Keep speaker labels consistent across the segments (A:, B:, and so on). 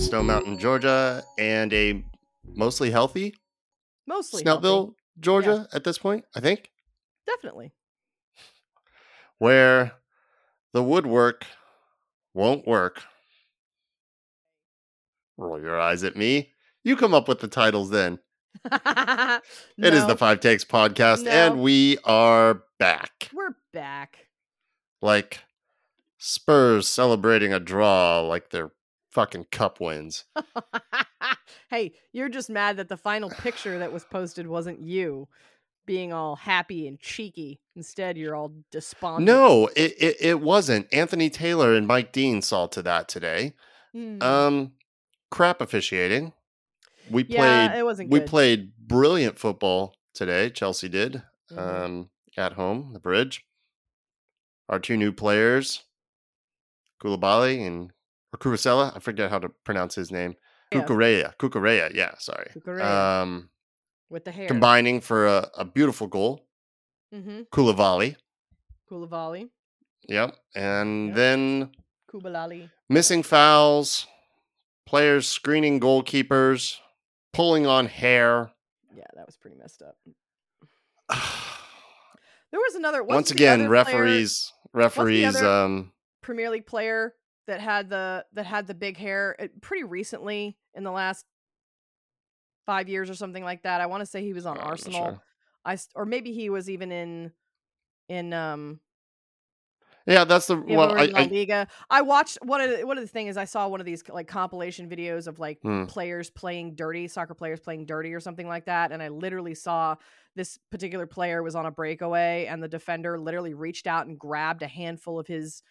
A: Stone Mountain, Georgia, and a mostly healthy
B: Mostly
A: Snellville,
B: healthy.
A: Georgia at this point, I think,
B: Definitely.
A: where the woodwork won't work. Roll your eyes at me. You come up with the titles then. It is the Five Takes podcast,
B: No.
A: and we are back.
B: We're back.
A: Like Spurs celebrating a draw like their fucking cup wins.
B: hey, you're just mad that the final picture that was posted wasn't you being all happy and cheeky. Instead, you're all despondent.
A: No, it, it, it wasn't. Anthony Taylor and Mike Dean saw to that today.
B: Hmm.
A: Um, crap officiating. We
B: yeah,
A: played.
B: it wasn't
A: We
B: good.
A: played brilliant football today. Chelsea did.
B: Mhm.
A: Um, at home, the bridge. Our two new players, Koulibaly and or Kurasela. I forget how to pronounce his name.
B: Yeah.
A: Cucurella. Cucurella. Yeah, sorry.
B: Cucurella.
A: Um,
B: with the hair.
A: combining for a, a beautiful goal.
B: Mm-hmm.
A: Koulibaly.
B: Koulibaly,
A: Yep. And
B: Yep.
A: then
B: Kubalali.
A: missing fouls, players screening goalkeepers, pulling on hair.
B: Yeah, that was pretty messed up. There was another
A: Once again,
B: other player-
A: referees, referees, um,
B: Premier League player that had the that had the big hair uh, pretty recently in the last five years or something like that. I want to say he was on Arsenal.
A: sure.
B: I or maybe he was even in in um
A: Yeah, that's the well. I,
B: La
A: I,
B: Liga. I watched one of the, one of the thing is I saw one of these like compilation videos of like
A: Hmm.
B: players playing dirty, soccer players playing dirty or something like that, and I literally saw this particular player was on a breakaway and the defender literally reached out and grabbed a handful of his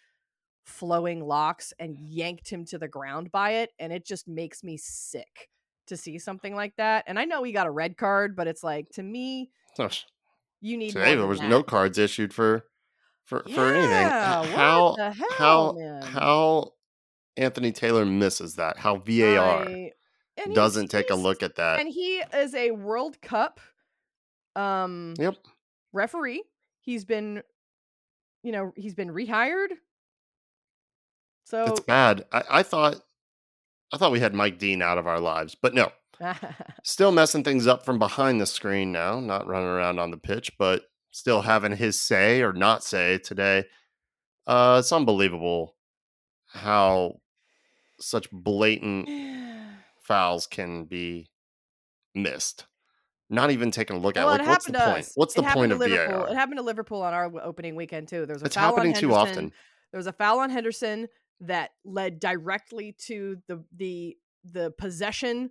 B: flowing locks and yanked him to the ground by it and it just makes me sick to see something like that. And I know he got a red card, but it's like to me you need
A: today there was
B: than
A: no cards issued for for for anything.
B: Yeah,
A: How
B: hell,
A: how
B: man?
A: how Anthony Taylor misses that? How VAR
B: I-
A: doesn't take a look at that?
B: and he is a World Cup um
A: Yep.
B: referee. He's been you know, he's been rehired. So
A: It's bad. I, I thought I thought we had Mike Dean out of our lives, but no. Still messing things up from behind the screen now, not running around on the pitch, but still having his say or not say today. Uh it's unbelievable how such blatant fouls can be missed. Not even taking a look at
B: well,
A: like
B: it
A: what's the point?
B: us.
A: What's
B: It
A: the
B: happened
A: point
B: to
A: of
B: Liverpool.
A: VAR?
B: It happened to Liverpool on our opening weekend too. There was a
A: It's
B: foul on
A: happening too often.
B: There was a foul on Henderson that led directly to the the the possession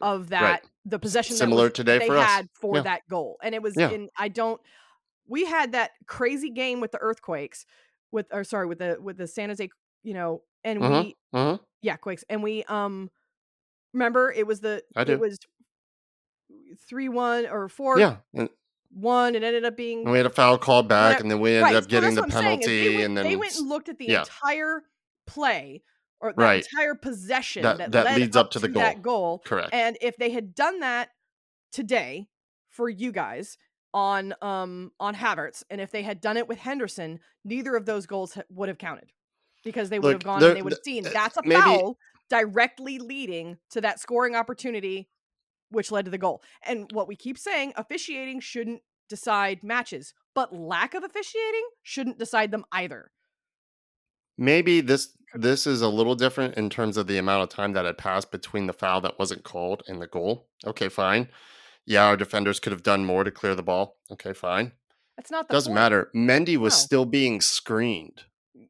B: of that the possession
A: Similar
B: that was,
A: today
B: they
A: for us.
B: had for
A: Yeah.
B: that goal, and it was
A: Yeah.
B: in. I don't. We had that crazy game with the earthquakes, with or sorry with the with the San Jose, you know, and
A: Mhm.
B: we
A: Mhm.
B: yeah quakes, and we um remember it was the
A: I do.
B: it was three one or four
A: Yeah. And,
B: one. It ended up being
A: and we had a foul called back, and then we ended
B: right,
A: up getting the
B: saying,
A: penalty,
B: went,
A: and then
B: they went and looked at the
A: yeah.
B: entire play or that
A: Right.
B: entire possession
A: That-
B: that,
A: that leads up to the
B: that goal.
A: correct.
B: And if they had done that today for you guys on um on Havertz, and if they had done it with Henderson, neither of those goals ha- would have counted because they would
A: Look,
B: have gone and they would have seen that's a
A: maybe-
B: foul directly leading to that scoring opportunity, which led to the goal. And what we keep saying, officiating shouldn't decide matches, but lack of officiating shouldn't decide them either.
A: Maybe this this is a little different in terms of the amount of time that had passed between the foul that wasn't called and the goal. Okay, fine. Yeah, our defenders could have done more to clear the ball. Okay, fine.
B: That's not the
A: Doesn't
B: point.
A: matter. Mendy was
B: No.
A: still being screened.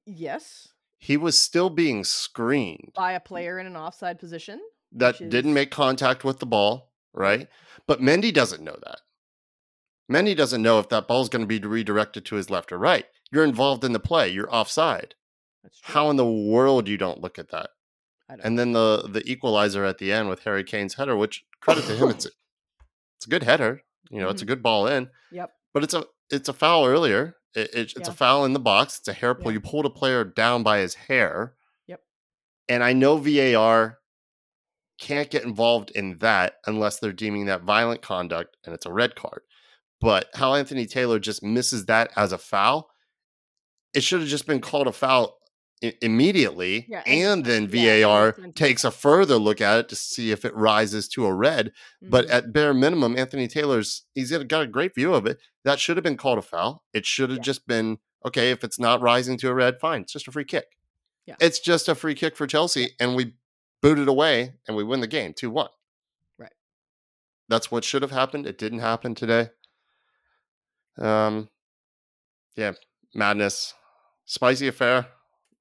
B: Yes,
A: He was still being screened.
B: by a player in an offside position.
A: that didn't make contact with the ball, right? But Mendy doesn't know that. Mendy doesn't know if that ball is going to be redirected to his left or right. You're involved in the play. You're offside. How in the world you don't look at that? And then the the equalizer at the end with Harry Kane's header, which credit to him, it's a, it's a good header. You know, it's a good ball in.
B: Yep.
A: But it's a it's a foul earlier. It, it- it's
B: Yeah.
A: a foul in the box. It's a hair pull. You pulled a player down by his hair.
B: Yep.
A: And I know VAR can't get involved in that unless they're deeming that violent conduct and it's a red card. But how Anthony Taylor just misses that as a foul, it should have just been called a foul I- immediately
B: Yeah, and-
A: and then VAR
B: and-
A: takes a further look at it to see if it rises to a red but
B: Mhm.
A: at bare minimum Anthony Taylor's he's got a- great view of it. That should have been called a foul. It should have
B: Yeah.
A: just been okay if it's not rising to a red fine it's just a free kick.
B: Yeah.
A: it's just a free kick for Chelsea and we boot it away and we win the game 2-1
B: Right.
A: that's what should have happened. It didn't happen today. Um yeah madness. Spicy affair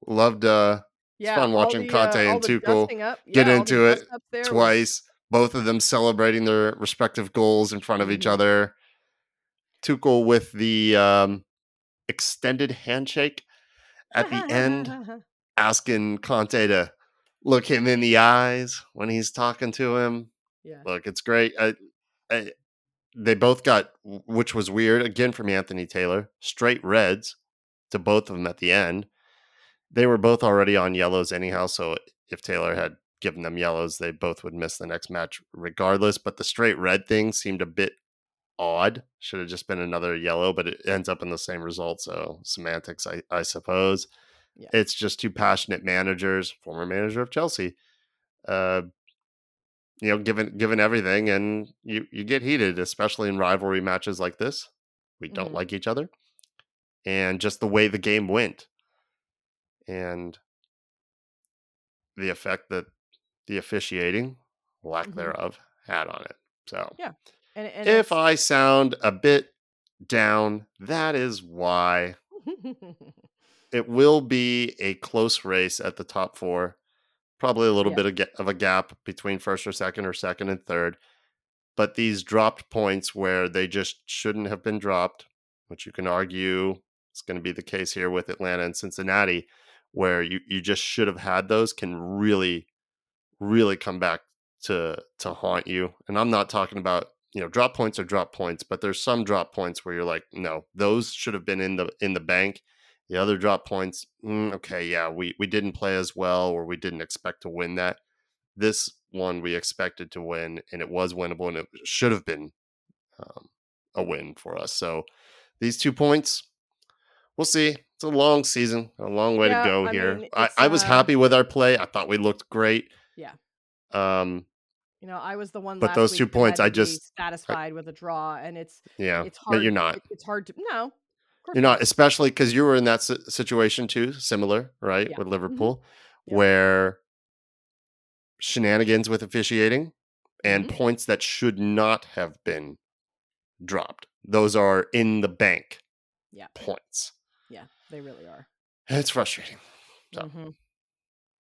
A: loved uh
B: yeah,
A: fun watching
B: the,
A: Conte
B: uh,
A: and Tuchel get
B: yeah, the
A: into it
B: there was-
A: twice. Both of them celebrating their respective goals in front of each
B: Mhm.
A: other. Tuchel with the um, extended handshake at the end, asking Conte to look him in the eyes when he's talking to him.
B: yeah.
A: Look, it's great. I, I, they both got, which was weird again from Anthony Taylor, straight reds to both of them at the end. They were both already on yellows anyhow, so if Taylor had given them yellows, they both would miss the next match regardless. But the straight red thing seemed a bit odd. Should have just been another yellow, but it ends up in the same result. So semantics, I, I suppose.
B: Yeah.
A: It's just two passionate managers, former manager of Chelsea, uh, you know, given given everything, and you you get heated, especially in rivalry matches like this. We don't
B: Mhm.
A: like each other, and just the way the game went, and the effect that the officiating, lack
B: Mhm.
A: thereof, had on it. So,
B: Yeah, And, and
A: if
B: it's-
A: I sound a bit down, that is why it will be a close race at the top four. Probably a little
B: Yeah.
A: bit of, of a gap between first or second or second and third. But these dropped points where they just shouldn't have been dropped, which you can argue is going to be the case here with Atlanta and Cincinnati, where you, you just should have had those, can really, really come back to to haunt you. And I'm not talking about you know drop points are drop points, but there's some drop points where you're like, no, those should have been in the in the bank. The other drop points, mm, okay, yeah, we we didn't play as well, or we didn't expect to win that. This one we expected to win, and it was winnable, and it should have been um, a win for us. So these two points, we'll see. A long season, a long way
B: Yeah,
A: to go
B: I
A: here.
B: mean,
A: I, I was
B: uh,
A: happy with our play. I thought we looked great.
B: Yeah.
A: Um.
B: you know, I was the one.
A: But those two points, I just-
B: satisfied with a draw, and it's
A: Yeah.
B: it's
A: but
B: hard.
A: you're not.
B: it- it's hard to no.
A: You're not, especially because you were in that situation too, similar, right,
B: Yeah. Mm-hmm.
A: with Liverpool,
B: Yeah.
A: where shenanigans with officiating and
B: Mhm.
A: points that should not have been dropped. Those are in the bank
B: Yeah.
A: points.
B: Yeah, they really are.
A: It's frustrating. So-
B: Mhm.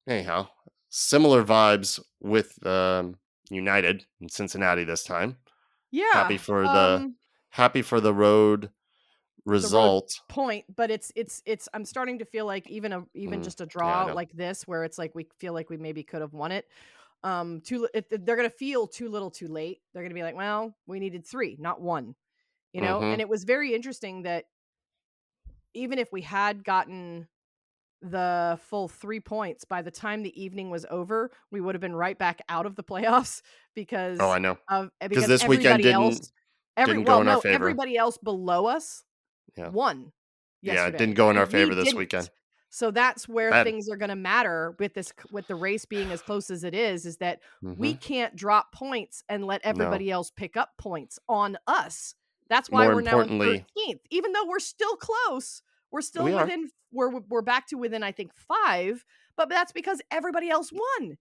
A: Anyhow, similar vibes with um, United in Cincinnati this time.
B: Yeah.
A: Happy for the
B: um,
A: happy for the road result.
B: point, but it's it's it's. I'm starting to feel like even a even
A: Mm,
B: just a draw
A: know.
B: like this, where it's like we feel like we maybe could have won it. Um, too it, they're gonna feel too little, too late. They're gonna be like, well, we needed three, not one. You know,
A: Mhm.
B: and it was very interesting that even if we had gotten the full three points by the time the evening was over, we would have been right back out of the playoffs because
A: Oh, I know.
B: of uh, because
A: this weekend
B: everybody
A: didn't-
B: else, every
A: didn't go
B: well,
A: in our
B: no,
A: favor.
B: everybody else below us
A: Yeah.
B: won.
A: Yeah, it didn't go in our
B: and we
A: favor this
B: didn't.
A: weekend.
B: So that's where
A: Bad.
B: things are going to matter with this with the race being as close as it is. Is that we
A: Mhm.
B: can't drop points and let everybody else pick up points on us. That's why
A: More
B: we're now in 13th, even though we're still close. We're still
A: We are.
B: within. We're we're back to within I think five, but that's because everybody else won.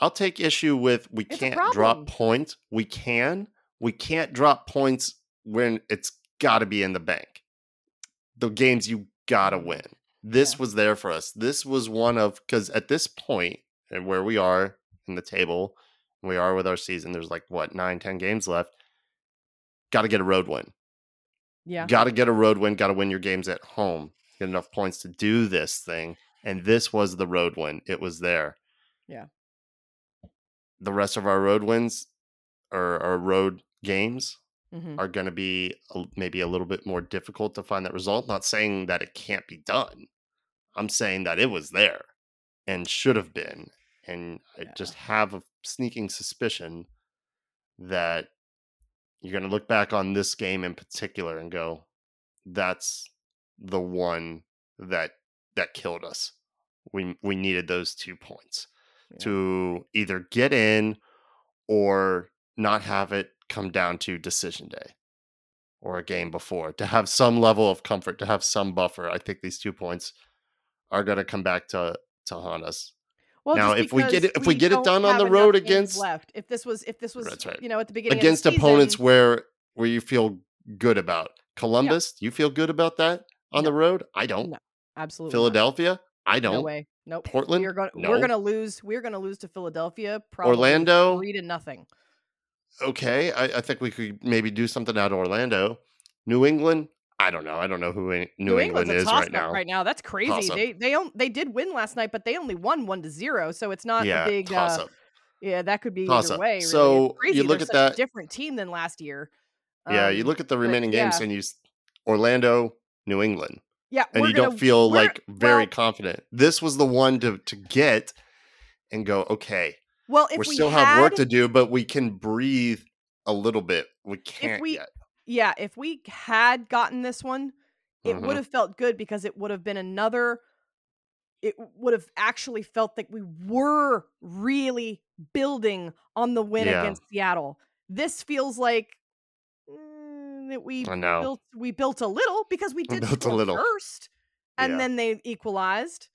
A: I'll take issue with we
B: It's
A: can't drop points. We can. We can't drop points when it's got to be in the bank. The games you got to
B: Mm.
A: win. This
B: Yeah.
A: was there for us. This was one of because at this point and where we are in the table, we are with our season. There's like what nine, ten games left. Got to get a road win.
B: Yeah,
A: Got to get a road win. Got to win your games at home. Get enough points to do this thing. And this was the road win. It was there.
B: Yeah.
A: The rest of our road wins or our road games
B: Mhm.
A: are going to be a, maybe a little bit more difficult to find that result. Not saying that it can't be done. I'm saying that it was there and should have been. And I just have a sneaking suspicion that you're going to look back on this game in particular and go, that's the one that that killed us. we we needed those two points
B: Yeah.
A: to either get in or not have it come down to decision day or a game before to have some level of comfort to have some buffer i think these two points are going to come back to to haunt us
B: Well,
A: Now, if we get it- if we get it done on the road against-
B: left, if this was if this was
A: right.
B: you know at the beginning
A: against
B: the
A: opponents
B: season,
A: where where you feel good about columbus you feel good about that on the road i don't
B: No, absolutely not.
A: philadelphia i don't No
B: way, nope.
A: Portland?
B: we are going
A: No.
B: we're going to lose. We're going to lose to Philadelphia. Probably
A: Orlando?
B: three to nothing.
A: okay I, I think we could maybe do something out of orlando new england i don't know i don't know who in- new, england is right now
B: Right now, that's crazy.
A: Toss-up.
B: They they on, they did win last night, but they only won one to zero. So it's not
A: yeah
B: a big.
A: toss
B: Uh, yeah, that could be
A: Toss
B: either
A: up.
B: way. Really.
A: So,
B: crazy.
A: you look
B: They're
A: at
B: such a
A: that-
B: different team than last year.
A: yeah you
B: Um,
A: look at the
B: but
A: remaining games
B: yeah.
A: and you orlando new england
B: yeah,
A: and you
B: gonna,
A: don't feel like very
B: well,
A: confident this was the one to to get and go okay
B: well. If
A: we
B: we
A: still
B: had,
A: have work to do but we can breathe a little bit we can't
B: we-
A: yet
B: yeah, if we had gotten this one, it
A: Mhm.
B: would have felt good because it would have been another it would have actually felt like we were really building on the win
A: Yeah.
B: against Seattle. This feels like mm, that we built we built a little because we did
A: built a little.
B: first and
A: Yeah.
B: then they equalized.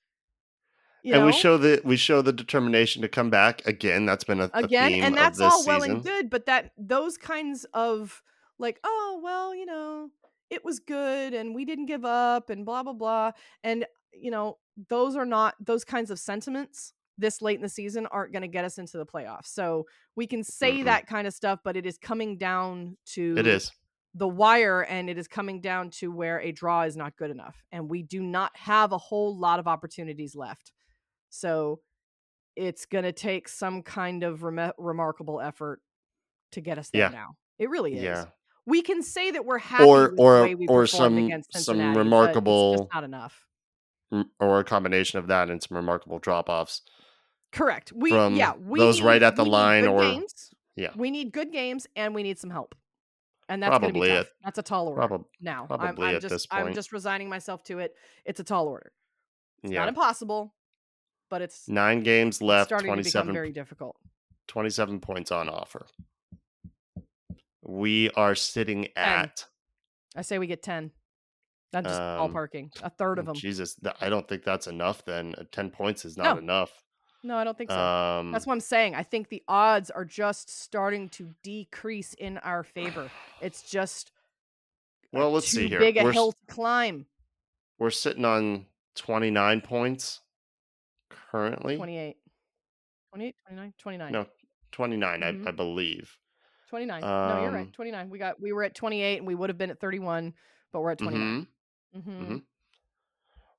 B: You
A: and
B: know?
A: we show the we show the determination to come back again. That's been a, a
B: again
A: theme
B: and that's all well
A: season.
B: and good but that those kinds of like oh well you know it was good and we didn't give up and blah blah blah and you know those are not those kinds of sentiments this late in the season aren't going to get us into the playoffs so we can say
A: Mm-mm.
B: that kind of stuff but it is coming down to
A: It is.
B: the wire and it is coming down to where a draw is not good enough and we do not have a whole lot of opportunities left so it's going to take some kind of rem- remarkable effort to get us there
A: Yeah.
B: now it really is
A: Yeah.
B: We can say that we're happy
A: Or-
B: with
A: or-
B: the way we
A: or some- some remarkable-
B: just not enough
A: Or a combination of that and some remarkable drop offs.
B: correct we
A: From
B: yeah we
A: those
B: need-
A: right at the line or-
B: games.
A: Yeah.
B: we need good games and we need some help and that's
A: Probably
B: be
A: it.
B: tough. that's a tall order
A: Probably.
B: now. I'm,
A: Probably
B: I'm
A: at
B: just I'm just resigning myself to it. It's a tall order. It's
A: Yeah.
B: not impossible, but it's
A: Nine games left.
B: starting to become
A: 27,
B: very difficult.
A: 27 points on offer. We are sitting at.
B: I say we get ten. I'm just
A: Um,
B: ballparking. A third of them.
A: Jesus, th- I don't think that's enough. Then Uh, ten points is not
B: No.
A: enough.
B: No, I don't think so.
A: Um,
B: That's what I'm saying. I think the odds are just starting to decrease in our favor. It's just
A: well, let's see here.
B: big a
A: We're,
B: hill to climb.
A: we're sitting on twenty nine points currently.
B: 28. 28, 29, 29.
A: No, twenty nine,
B: Mhm.
A: I, I believe.
B: 29. no, you're
A: Um,
B: right. 29. We got we were at 28 and we would have been at 31, but we're at 29.
A: Mhm.
B: Mhm.
A: Mhm.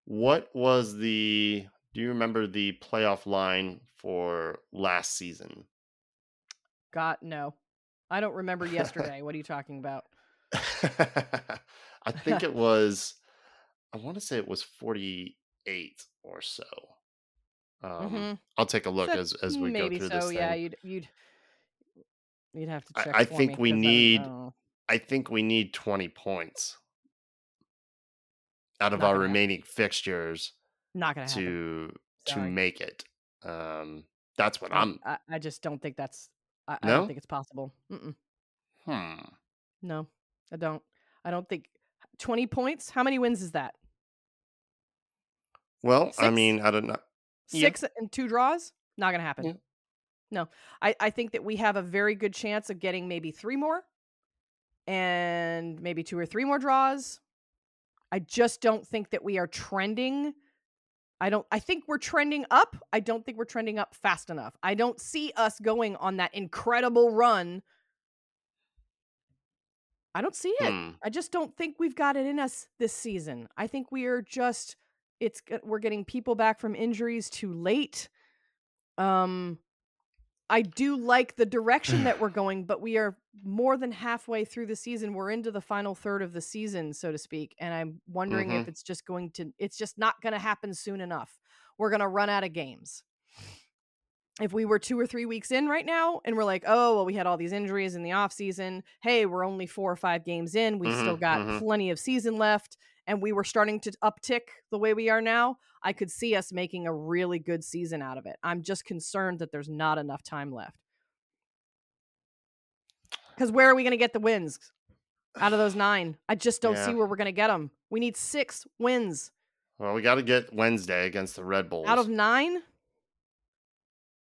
A: What was the? Do you remember the playoff line for last season?
B: God, no. I don't remember yesterday. what are you talking about?
A: I think it was. I want to say it was forty-eight or so. Um,
B: Mhm.
A: I'll take a look
B: So,
A: as as we
B: Maybe
A: go through
B: so.
A: this
B: Yeah,
A: thing.
B: you'd you'd you'd have to
A: I-
B: check.
A: I
B: for
A: think we
B: 'cause I don't- I
A: need-. I think we need twenty points out of
B: Not
A: our
B: gonna happen.
A: remaining fixtures
B: not gonna happen.
A: to to make it. Um, that's what
B: I-
A: I'm.
B: I, I just don't think that's. I, I
A: No?
B: don't think it's possible. Mm-mm.
A: Hmm.
B: No, I don't. I don't think twenty points. How many wins is that?
A: Well, I mean, I don't know. Yeah.
B: Six and two draws. Not gonna happen.
A: Yeah.
B: No, I I think that we have a very good chance of getting maybe three more, and maybe two or three more draws. I just don't think that we are trending. I don't. I think we're trending up. I don't think we're trending up fast enough. I don't see us going on that incredible run. I don't see it.
A: Hmm.
B: I just don't think we've got it in us this season. I think we are just it's we're getting people back from injuries too late. Um I do like the direction that we're going, but we are more than halfway through the season. We're into the final third of the season, so to speak, and I'm wondering if
A: Mhm.
B: it's just going to it's just not going to happen soon enough. We're going to run out of games. If we were 2 or 3 weeks in right now and we're like, "Oh, well we had all these injuries in the off season. Hey, we're only 4 or 5 games in. We've still
A: Mhm,
B: got
A: mhm.
B: plenty of season left." And we were starting to uptick the way we are now, I could see us making a really good season out of it. I'm just concerned that there's not enough time left. Because where are we going to get the wins out of those nine? I just don't
A: Yeah.
B: see where we're going to get them. We need six wins
A: Well, we got to get Wednesday against the Red Bulls.
B: out of nine.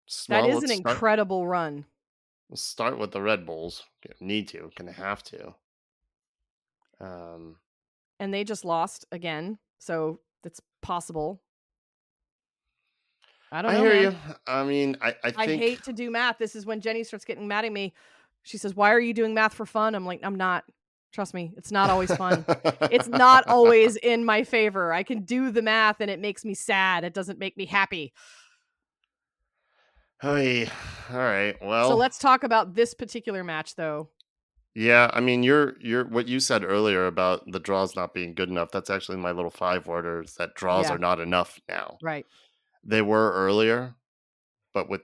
A: S-
B: That is an
A: start-
B: incredible run.
A: Let's start with the Red Bulls. Need to, gonna have to. Um,
B: And they just lost again. So it's possible. I don't
A: I
B: know.
A: hear
B: man.
A: you. I mean, I, I think
B: I hate to do math. This is when Jenny starts getting mad at me. She says, Why are you doing math for fun? I'm like, I'm not. Trust me, it's not always fun. it's not always in my favor. I can do the math and it makes me sad. It doesn't make me happy.
A: Hey, all right. Well,
B: so let's talk about this particular match, though.
A: Yeah. I mean, you're you're what you said earlier about the draws not being good enough. That's actually my little five orders that draws
B: Yeah.
A: are not enough now.
B: Right.
A: They were earlier, but with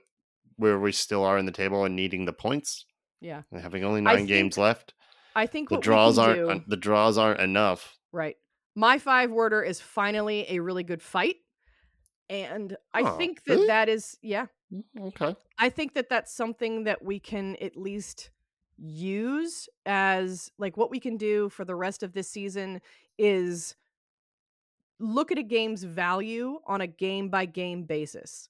A: where we still are in the table and needing the points,
B: Yeah.
A: and having only nine games left,
B: I think
A: the draws aren't
B: do,
A: the draws aren't enough.
B: right. My five worder is finally a really good fight. And I
A: Oh,
B: think that
A: really?
B: that is, yeah, mm,
A: Okay.
B: I think that that's something that we can at least use as like what we can do for the rest of this season is look at a game's value on a game by game basis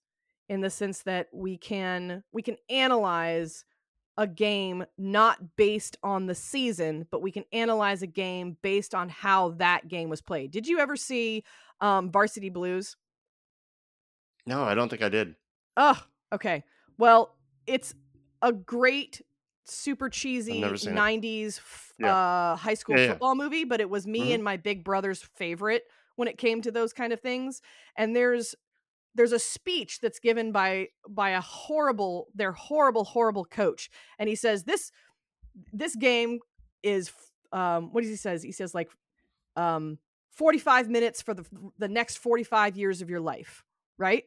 B: in the sense that we can we can analyze a game not based on the season but we can analyze a game based on how that game was played did you ever see um varsity blues
A: No, I don't think I did.
B: Oh, okay. Well, it's a great, super cheesy
A: never seen it.
B: '90s
A: Yeah.
B: uh, high school
A: Yeah, yeah.
B: football movie, but it was me
A: Mhm.
B: and my big brother's favorite when it came to those kind of things. And there's there's a speech that's given by by a horrible, their horrible, horrible coach, and he says this this game is um what does he says? He says like um 45 minutes for the the next 45 years of your life, right?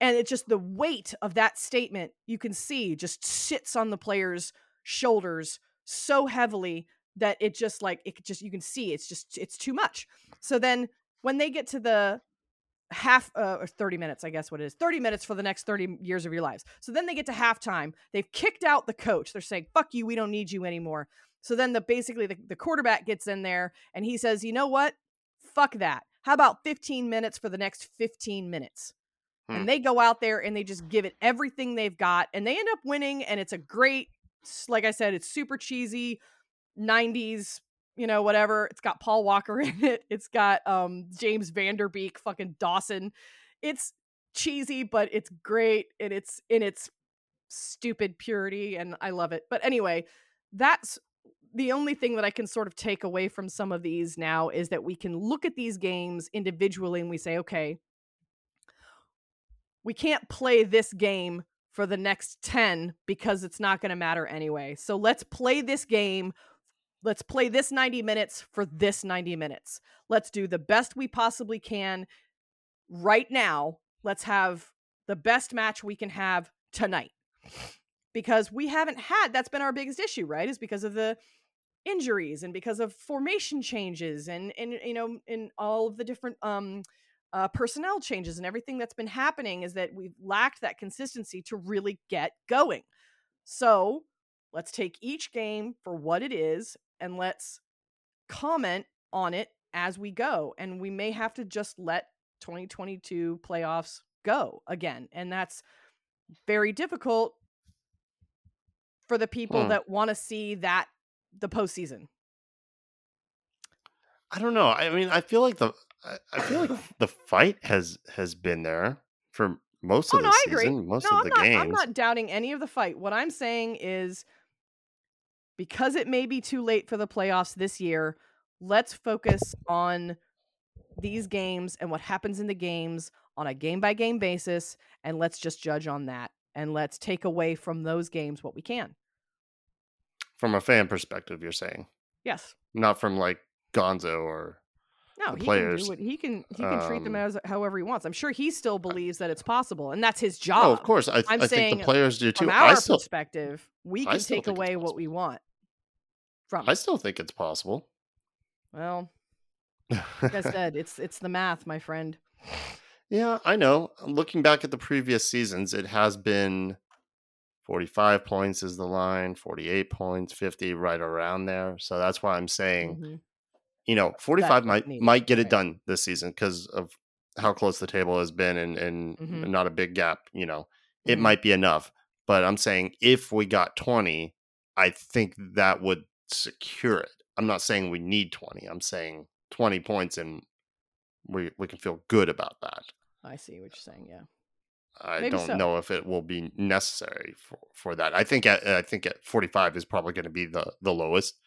B: And it's just the weight of that statement you can see just sits on the player's shoulders so heavily that it just like it just you can see it's just it's too much. So then when they get to the half uh, or 30 minutes i guess what it is 30 minutes for the next 30 years of your lives. So then they get to halftime they've kicked out the coach. They're saying fuck you we don't need you anymore. So then the basically the, the quarterback gets in there and he says you know what? Fuck that. How about 15 minutes for the next 15 minutes?
A: Hmm.
B: and they go out there and they just give it everything they've got and they end up winning and it's a great like i said it's super cheesy 90s you know whatever it's got paul walker in it it's got um james van der beek fucking dawson it's cheesy but it's great and it's in its stupid purity and i love it but anyway that's the only thing that i can sort of take away from some of these now is that we can look at these games individually and we say okay we can't play this game for the next 10 because it's not going to matter anyway. So let's play this game. Let's play this 90 minutes for this 90 minutes. Let's do the best we possibly can right now. Let's have the best match we can have tonight. Because we haven't had that's been our biggest issue, right? Is because of the injuries and because of formation changes and and you know in all of the different um uh, personnel changes and everything that's been happening is that we've lacked that consistency to really get going. So let's take each game for what it is and let's comment on it as we go. And we may have to just let 2022 playoffs go again. And that's very difficult for the people
A: Hmm.
B: that want to see that the postseason.
A: I don't know. I mean, I feel like the I, I feel like the fight has has been there for most
B: Oh
A: of
B: no,
A: the
B: I agree.
A: season, most
B: no,
A: of
B: I'm
A: the
B: not,
A: games.
B: I'm not doubting any of the fight. What I'm saying is because it may be too late for the playoffs this year, let's focus on these games and what happens in the games on a game by game basis and let's just judge on that and let's take away from those games what we can.
A: From a fan perspective, you're saying,
B: Yes.
A: not from like Gonzo or
B: No,
A: The
B: he
A: players,
B: can do what he can he can treat them
A: um,
B: as however he wants. I'm sure he still believes that it's possible and that's his
A: oh,
B: job.
A: of course, I, think
B: saying
A: the players do too.
B: From
A: I
B: our
A: still
B: perspective, we can take away what we want from
A: I still think it's possible.
B: Well, Like I said, it's it's the math, my friend.
A: Yeah, I know. Looking back at the previous seasons, it has been 45 points is the line, 48 points, 50 right around there. So that's why I'm saying,
B: Mhm.
A: You know, 45 might might get it
B: right.
A: done this season because of how close the table has been and and
B: Mhm.
A: not a big gap, you know. It
B: Mhm.
A: might be enough, but I'm saying if we got 20, I think that would secure it. I'm not saying we need 20. I'm saying 20 points and we we can feel good about that.
B: I see what you're saying. Yeah.
A: I
B: Maybe
A: don't
B: so.
A: know if it will be necessary for, for that. I think at I think at 45 is probably going to be the the lowest.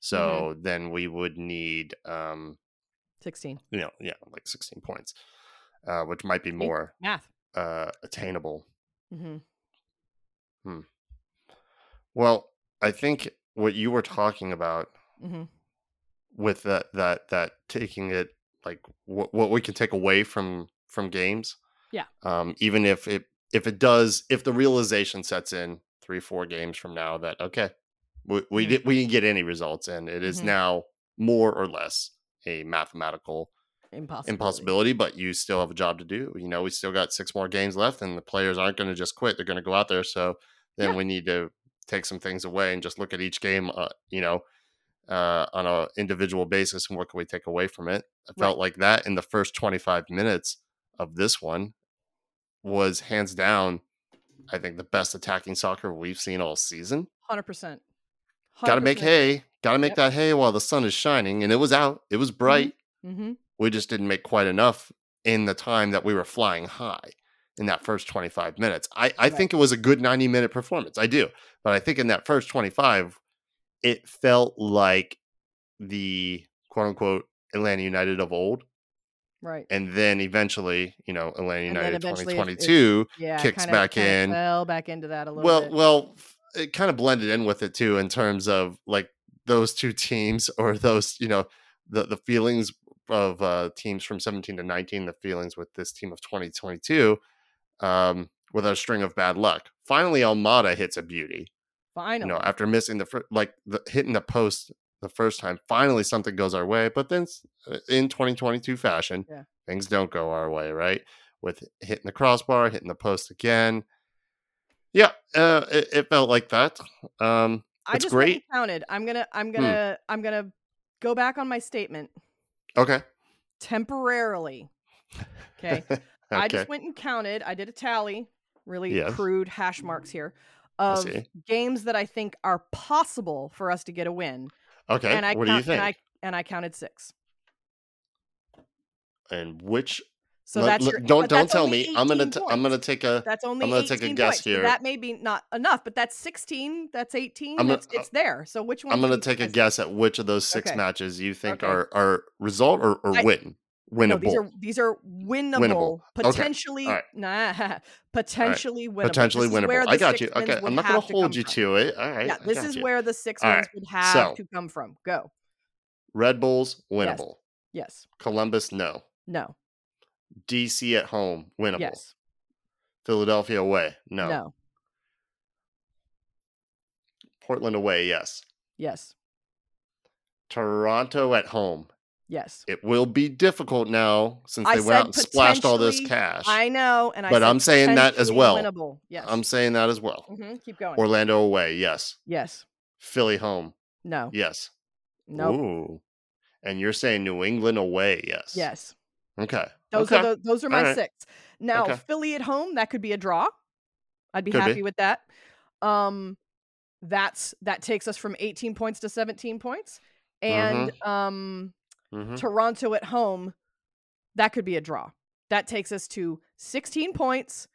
A: So
B: Mm-hmm.
A: then we would need um
B: 16.
A: you know yeah like 16 points, uh, which might be more
B: Math.
A: uh, attainable. Mm-hmm.
B: Hmm.
A: Well, I think what you were talking about
B: hmm
A: with that that that taking it like what what we can take away from from games.
B: Yeah.
A: Um, even if it if it does if the realization sets in three four games from now that okay we we
B: Mhm.
A: did we can get any results and it is
B: Mhm.
A: now more or less a mathematical
B: Impossible.
A: impossibility but you still have a job to do you know we still got six more games left and the players aren't going to just quit they're going to go out there so then
B: Yeah.
A: we need to take some things away and just look at each game uh, you know uh, on a individual basis and what can we take away from it i felt like that in the first 25 minutes of this one was hands down i think the best attacking soccer we've seen all season
B: 100%.
A: Gotta make hay gotta make
B: Yep.
A: that hay while the sun is shining and it was out it was bright
B: hmm
A: we just didn't make quite enough in the time that we were flying high in that first 25 minutes. I, I
B: Right.
A: think it was a good 90 minute performance. I do. But I think in that first 25, it felt like the quote unquote Atlanta United of old.
B: Right.
A: And then eventually, you know, Atlanta United
B: eventually it- it-
A: 2022
B: Yeah.
A: kicks back
B: kinda
A: in.
B: Fell back into that a little
A: well,
B: bit.
A: well, it kind of blended in with it too in terms of like those two teams or those, you know, the the feelings of uh teams from 17 to 19, the feelings with this team of 2022 um with a string of bad luck. Finally Almada hits a beauty.
B: Finally.
A: You know, after missing the fir- like the hitting the post the first time, finally something goes our way, but then uh, in 2022 fashion,
B: Yeah.
A: things don't go our way, right? With hitting the crossbar, hitting the post again. Yeah, uh, it, it felt like that. Um,
B: I just went and
A: great.
B: counted. I'm gonna. I'm
A: Hmm.
B: gonna. I'm gonna go back on my statement
A: okay.
B: temporarily. Okay. I just went and counted. I did a tally, really
A: Yes.
B: crude hash marks here, of games that I think are possible for us to get a win.
A: Okay.
B: And I
A: what do you think?
B: And I and I counted six.
A: And which?
B: So
A: let-
B: that's your,
A: eh,
B: don't
A: don't
B: that's
A: tell me. I'm gonna
B: 18
A: t- I'm gonna take a.
B: That's only
A: I'm gonna take a
B: 18
A: guess
B: points.
A: Here.
B: that may be not enough, but that's 16. That's 18.
A: I'm gonna-
B: it's, uh, it's there. So which one?
A: I'm gonna take a guess at which of those six
B: Okay.
A: matches you think
B: Okay.
A: are are result or, or
B: I-
A: win winnable.
B: No, these are these are winnable,
A: Winnable. Okay.
B: potentially nah, potentially winnable.
A: potentially
B: This
A: winnable. I got you. Okay, I'm not gonna
B: to
A: hold you
B: from.
A: to it. All right.
B: Yeah, this is
A: you.
B: where the six
A: All
B: wins
A: right,
B: would have
A: so-
B: to come from. Go.
A: Red Bulls winnable.
B: Yes.
A: Columbus no.
B: No.
A: DC at home winnable.
B: Yes.
A: Philadelphia away no.
B: No.
A: Portland away yes.
B: Yes.
A: Toronto at home.
B: Yes.
A: It will be difficult now since
B: I
A: they went out and splashed all this cash.
B: I know, and I
A: But I'm saying that as well.
B: Winnable. Yes.
A: I'm saying that as well.
B: hmm Keep going.
A: Orlando away, yes.
B: yes.
A: Philly home,
B: No.
A: yes.
B: No.
A: Ooh. And you're saying New England away, yes.
B: Yes.
A: Okay.
B: Those
A: okay.
B: are the, those are my
A: Alright.
B: six. Now
A: Okay.
B: Philly at home, that could be a draw. I'd be
A: Could be.
B: happy with that. Um, that's that takes us from 18 points to 17 points, and
A: Mm-hmm.
B: um,
A: Mhm.
B: Toronto at home, that could be a draw. That takes us to 16 points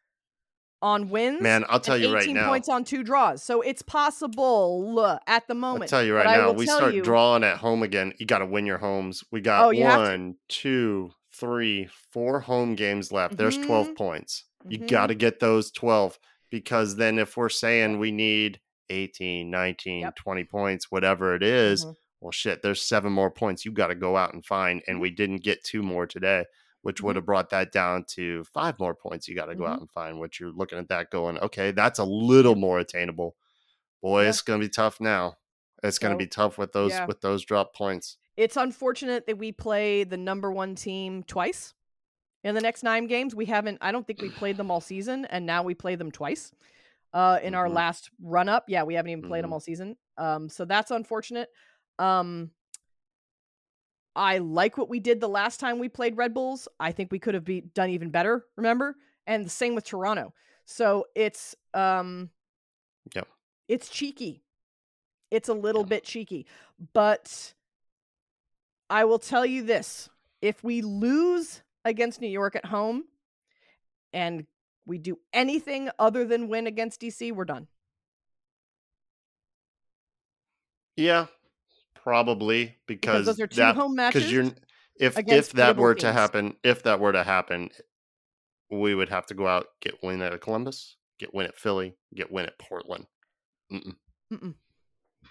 B: on wins.
A: Man, I'll tell you right
B: 18
A: now.
B: points on two draws. So it's possible at the moment.
A: I'll tell you right now, we start
B: you-
A: drawing at home again. You got to win your homes. We got
B: Oh, have to.
A: one, two, three, four home games left. There's 12
B: Mhm.
A: points. You
B: Mhm.
A: got to get those 12 because then if we're saying we need 18, 19,
B: Yep.
A: 20 points, whatever it is,
B: Mhm.
A: well, shit, there's seven more points you got to go out and find. And
B: Mhm.
A: we didn't get two more today, which would
B: Mhm.
A: have brought that down to five more points you got to go out and find, which you're looking at that going, okay, that's a little more attainable. Boy,
B: Yeah.
A: it's going to be tough now. It's going to be tough with those
B: yeah.
A: with those drop points.
B: It's unfortunate that we play the number one team twice in the next nine games. We haven't, I don't think we played them all season, and now we play them twice uh, in our
A: Mhm.
B: last run up. Yeah, we haven't even played them
A: Mhm.
B: all season. Um, so that's unfortunate. Um, I like what we did the last time we played Red Bulls. I think we could have be, done even better, remember? And the same with Toronto. So it's um
A: Yep.
B: it's cheeky. It's a little
A: Yeah.
B: bit cheeky. But I will tell you this. If we lose against New York at home and we do anything other than win against DC, we're done.
A: Yeah, probably
B: Because
A: because
B: those are two
A: that
B: home
A: because
B: matches.
A: you're if if that were to happen, if that were to happen, we would have to go out get win at Columbus, get win at Philly, get win at Portland. Mm-mm.
B: Mm-mm.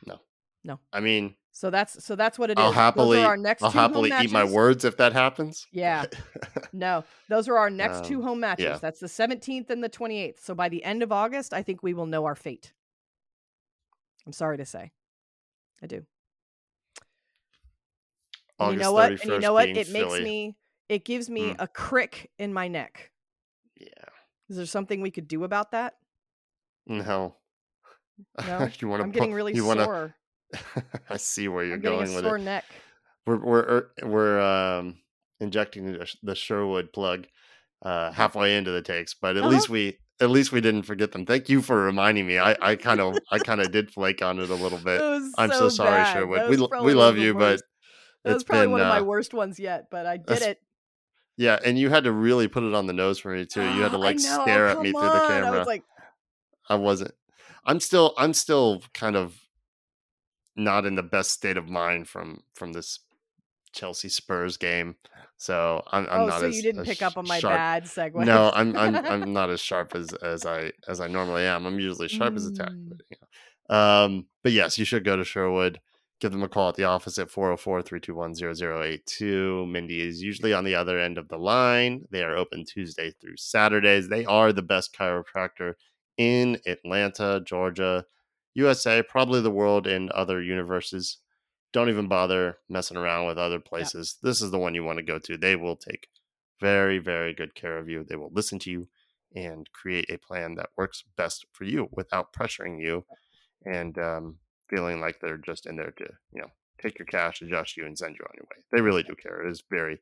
A: No,
B: No.
A: I mean,
B: So that's so that's what it is.
A: I'll happily
B: our next
A: I'll
B: two home
A: happily eat my words if that happens.
B: Yeah. No, those are our next two
A: Um,
B: home matches.
A: yeah.
B: That's the 17th and the 28th. So by the end of August, I think we will know our fate. I'm sorry to say. I do. And you know what? And you know what? It makes me it gives me
A: Mm.
B: a crick in my neck.
A: Yeah.
B: Is there something we could do about that?
A: No.
B: No?
A: you want to
B: I'm getting really
A: you wanna,
B: sore.
A: I see where you're
B: I'm getting
A: going
B: a
A: with
B: sore
A: it.
B: neck.
A: We're we're er, we're um injecting the, Sherwood plug uh halfway into the takes, but at
B: Uh-huh.
A: least we at least we didn't forget them. Thank you for reminding me. I I kind of I kind of did flake on it a little bit. I'm so sorry,
B: bad.
A: Sherwood. We
B: was
A: l-
B: probably
A: we love you, but
B: worst. That was
A: it's
B: probably
A: been
B: one of my
A: uh,
B: worst ones yet, but I did it.
A: yeah, and you had to really put it on the nose for me too. You had to like
B: know,
A: stare at me through the camera.
B: I was like,
A: I wasn't. I'm still. I'm still kind of not in the best state of mind from from this Chelsea Spurs game. So I'm. I'm
B: oh,
A: not
B: so
A: as
B: you didn't pick up on my
A: sharp.
B: bad segue.
A: No, I'm. I'm. I'm not as sharp as as I as I normally am. I'm usually sharp as a tack.
B: Mm.
A: But, you know. um, but yes, you should go to Sherwood. Give them a call at the office at 404-321-0082. Mindy is usually on the other end of the line. They are open Tuesday through Saturdays. They are the best chiropractor in Atlanta, Georgia, USA, probably the world and other universes. Don't even bother messing around with other places. This is the one you want to go to. They will take very, very good care of you. They will listen to you and create a plan that works best for you without pressuring you and um, feeling like they're just in there to, you know, take your cash, adjust you, and send you on your way. They really do care. It is very,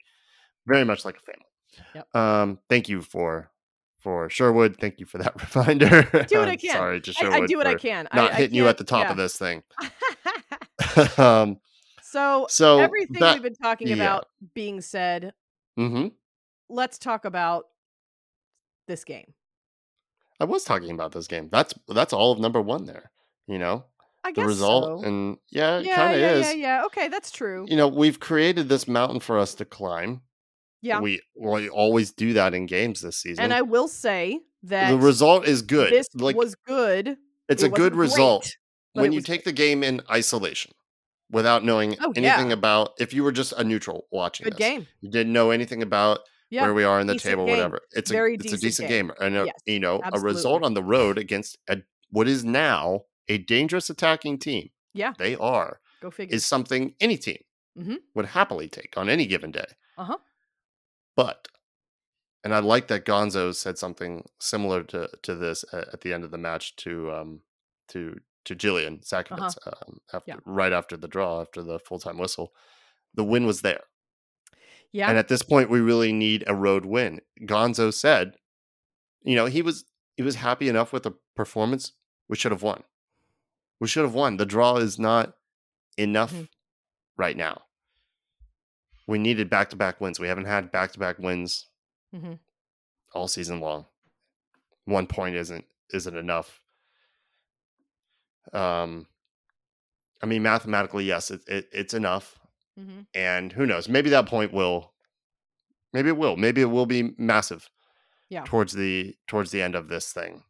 A: very much like a family.
B: Yep.
A: Um, thank you for for Sherwood. Thank you for that reminder.
B: do what I can.
A: Sorry to
B: I,
A: Sherwood
B: I do what I can.
A: not
B: I,
A: hitting
B: I
A: you at the top
B: yeah.
A: of this thing. um,
B: so,
A: so
B: everything
A: that,
B: we've been talking
A: yeah.
B: about being said,
A: mm-hmm.
B: let's talk about this game.
A: I was talking about this game. That's that's all of number one there. You know
B: I
A: the
B: guess
A: result,
B: so.
A: and yeah, it
B: yeah,
A: kind of
B: yeah,
A: is.
B: yeah, yeah. Okay, that's true.
A: You know, we've created this mountain for us to climb.
B: Yeah.
A: we we always do that in games this season.
B: and I will say that
A: the result is good.
B: this
A: like
B: was good.
A: it's
B: it
A: a good result
B: great,
A: when you take the game in isolation without knowing
B: Oh,
A: anything
B: yeah.
A: about if you were just a neutral watching
B: good
A: this.
B: game.
A: You didn't know anything about
B: Yeah.
A: where we are in the
B: decent
A: table,
B: game.
A: whatever. It's a
B: Very
A: it's a
B: decent
A: decent
B: game.
A: game, and a,
B: Yes,
A: you know a result on the road against a, what is now a dangerous attacking team.
B: Yeah.
A: They are
B: Go figure.
A: is something any team
B: Mhm.
A: would happily take on any given day.
B: Uh-huh.
A: But, and I like that Gonzo said something similar to to this at, at the end of the match to um to to Jillian Sakovits um, after
B: Uh-huh. Yeah.
A: right after the draw after the full time whistle. The win was there,
B: yeah.
A: and at this point, we really need a road win. Gonzo said, you know, he was he was happy enough with the performance. We should have won. We should have won. The draw is not enough
B: Mhm.
A: right now. We needed back to back wins. We haven't had back to back wins
B: hmm
A: all season long. One point isn't isn't enough. Um, I mean, mathematically, yes, it, it it's enough,
B: hmm
A: and who knows? Maybe that point will, maybe it will, maybe it will be massive.
B: Yeah.
A: Towards the towards the end of this thing,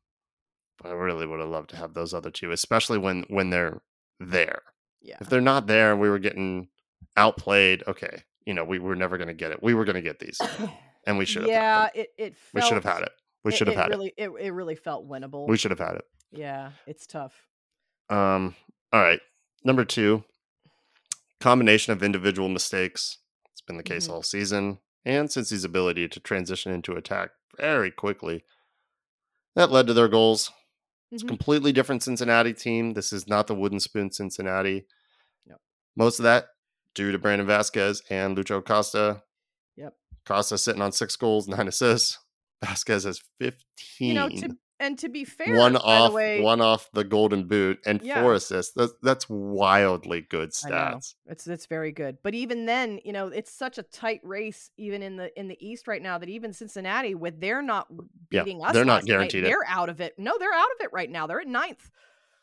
A: but I really would have loved to have those other two, especially when when they're there.
B: Yeah.
A: If they're not there, and we were getting outplayed. Okay, you know, we were never going to get it. We were going to get these, and we should have. had
B: yeah. It it
A: we should have had it. We should have had it.
B: really, it. It really felt winnable.
A: We should have had it.
B: yeah, it's tough.
A: Um. All right. number two, combination of individual mistakes. It's been the case
B: Mhm.
A: all season, and Cincy's ability to transition into attack very quickly. That led to their goals. It's a
B: Mhm.
A: completely different Cincinnati team. This is not the wooden spoon Cincinnati.
B: Yep.
A: Most of that due to Brandon Vazquez and Lucho Costa.
B: Yep.
A: Costa sitting on six goals, nine assists. Vazquez has 15.
B: You know, to, and to be fair,
A: one off
B: the way,
A: one off the golden boot and
B: Yeah.
A: four assists. That's that's wildly good stats.
B: It's it's very good. But even then, you know, it's such a tight race even in the in the East right now that even Cincinnati with they're not
A: Yeah,
B: beating us
A: they're not
B: night,
A: guaranteed it.
B: they're out of it. No, they're out of it right now. They're at ninth.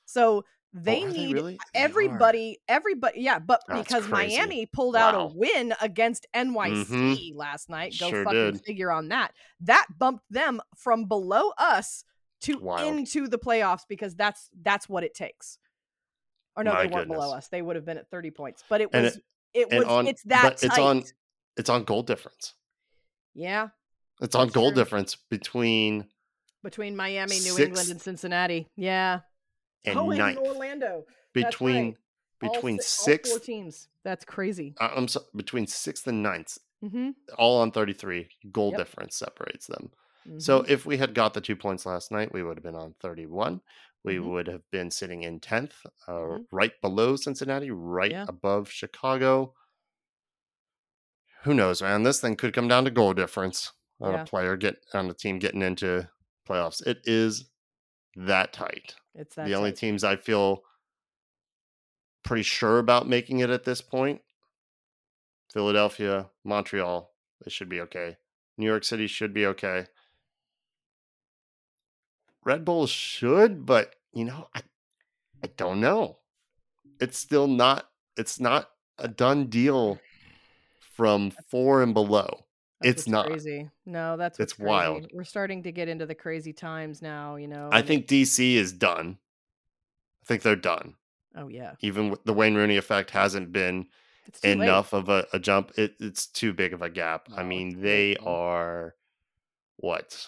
B: So Oh, they
A: Oh,
B: need?
A: They are.
B: everybody everybody yeah, but
A: That's
B: because
A: crazy.
B: Miami pulled out a win against mm-hmm. NYC last night. Go
A: Sure
B: fucking
A: did.
B: figure on that. That bumped them from below us to
A: Wild.
B: into the playoffs because that's that's what it takes. Or no,
A: My
B: they weren't below us. They would have been at 30 points. But it was it,
A: and
B: was
A: on-
B: it's that
A: it's on- It's on goal difference.
B: yeah,
A: It's on goal
B: true.
A: difference between
B: between Miami, New
A: Six-
B: England, and Cincinnati. Yeah.
A: And
B: oh, and
A: ninth.
B: Orlando.
A: Between
B: right. All
A: between
B: all four
A: sixth,
B: teams. That's crazy.
A: uh, I'm so, between sixth and ninth,
B: Mm-hmm.
A: all on 33. Goal
B: Yep.
A: difference separates them. So
B: mm-hmm.
A: if we had got the two points last night, we would have been on 31. We
B: Mhm.
A: would have been sitting in 10th, uh,
B: Mhm.
A: right below Cincinnati, right
B: Yeah.
A: above Chicago. Who knows, man? This thing could come down to goal difference on
B: Yeah.
A: a player get on a team getting into playoffs. It is that tight.
B: it's that
A: the only
B: tight.
A: teams I feel pretty sure about making it at this point Philadelphia, Montreal, they should be okay. New York City should be okay. Red Bull should, but you know, I I don't know. It's still not it's not a done deal from 4 and below.
B: That's
A: it's not.
B: crazy. No, that's
A: It's
B: crazy.
A: wild.
B: We're starting to get into the crazy times now. You know.
A: I think DC is done. I think they're done.
B: Oh yeah.
A: Even the Wayne Rooney effect hasn't been
B: too late.
A: enough of a, a jump. It, it's too big of a gap.
B: No,
A: I mean, they
B: late,
A: are what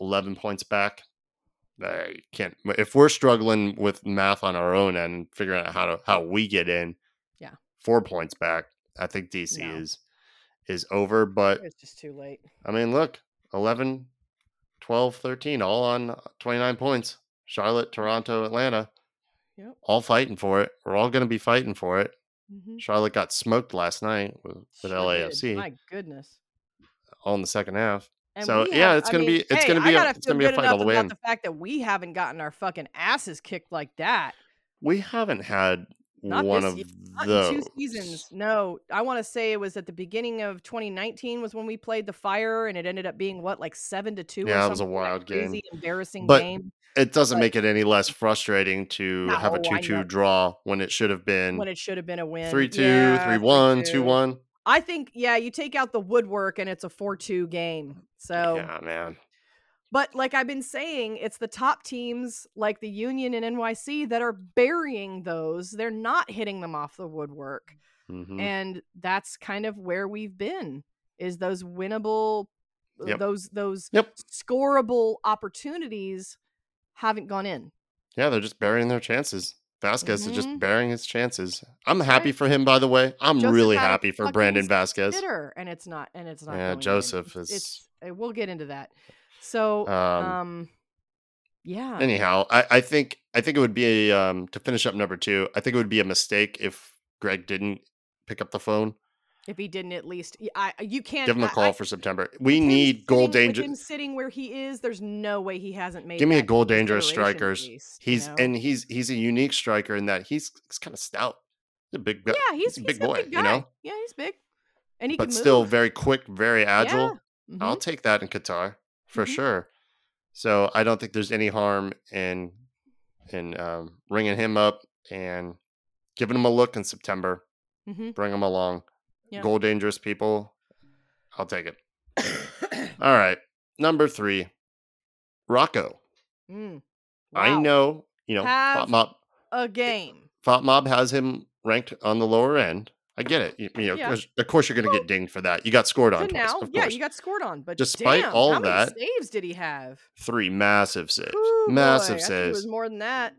A: eleven points back. I can't. If we're struggling with math on our own and figuring out how to how we get in,
B: Yeah.
A: four points back. I think DC
B: No.
A: is is over. But
B: It's just too late.
A: I mean, look, 11, 12, 13, all on twenty nine points. Charlotte, Toronto, Atlanta,
B: Yep.
A: all fighting for it. We're all going to be fighting for it.
B: Mm-hmm.
A: Charlotte got smoked last night with, with LAFC
B: My goodness.
A: all in the second half.
B: And
A: So, yeah,
B: have-
A: it's
B: I
A: gonna
B: mean,
A: be- it's
B: hey,
A: gonna be a- it's gonna be a fight all the way
B: about
A: in.
B: the fact that we haven't gotten our fucking asses kicked like that.
A: We haven't had
B: Not
A: one
B: this
A: of those.
B: two seasons. No, I want to say it was at the beginning of 2019 was when we played the Fire, and it ended up being what like seven to two. or
A: Yeah, it was a wild game.
B: crazy, embarrassing
A: But
B: game
A: It doesn't
B: but-
A: make it any less frustrating to have a 2 2 draw when it should have been
B: when it should have been a win.
A: 3 2,
B: Yeah,
A: 3 1,
B: 3-2.
A: 2 1.
B: I think yeah, you take out the woodwork and it's a four two game. So
A: Yeah, man.
B: But like I've been saying, it's the top teams like the Union and NYC that are burying those. They're not hitting them off the woodwork.
A: Mhm.
B: And that's kind of where we've been is those winnable uh,
A: Yep.
B: those those
A: Yep.
B: scoreable opportunities haven't gone in.
A: Yeah, they're just burying their chances. Vazquez is just
B: Mhm.
A: burying his chances. I'm happy for him, by the way. I'm
B: Josef
A: really happy for Brandon Vazquez.
B: Bitter, and it's not and it's not
A: Yeah,
B: in.
A: Josef
B: It's-
A: is-
B: it's we'll get into that. So
A: Um,
B: um yeah.
A: anyhow, I, I think I think it would be a, um to finish up number two. I think it would be a mistake if Gregg didn't pick up the phone.
B: if he didn't at least I you can't
A: Give him a call
B: I-
A: for September. We need goal danger.
B: him sitting where he is, there's no way he hasn't made.
A: Give me a goal dangerous strikers.
B: least, you
A: He's
B: know?
A: and he's he's a unique striker in that he's he's kind of stout. He's a big guy,
B: yeah, he's,
A: a
B: he's
A: big
B: a
A: boy,
B: big
A: you know,
B: Yeah, he's big, and he
A: but still very quick, very agile.
B: Yeah.
A: I'll
B: mhm.
A: take that in Qatar for
B: Mhm.
A: sure. So I don't think there's any harm in in um, ringing him up and giving him a look in September.
B: Mhm.
A: Bring him along.
B: Yeah.
A: Goal dangerous people. I'll take it. All right, number three, Rocco.
B: Mm.
A: I know you know
B: Have-
A: Fop Mob.
B: a game.
A: Fop Mob has him ranked on the lower end. I get it. You, you know,
B: Yeah.
A: of course you're going to get dinged for that. You got scored on twice,
B: now, yeah, you got scored on, but
A: Despite
B: damn,
A: all
B: how
A: of
B: many
A: that,
B: saves did he have?
A: Three massive saves.
B: Ooh,
A: massive
B: boy,
A: saves.
B: was more than that.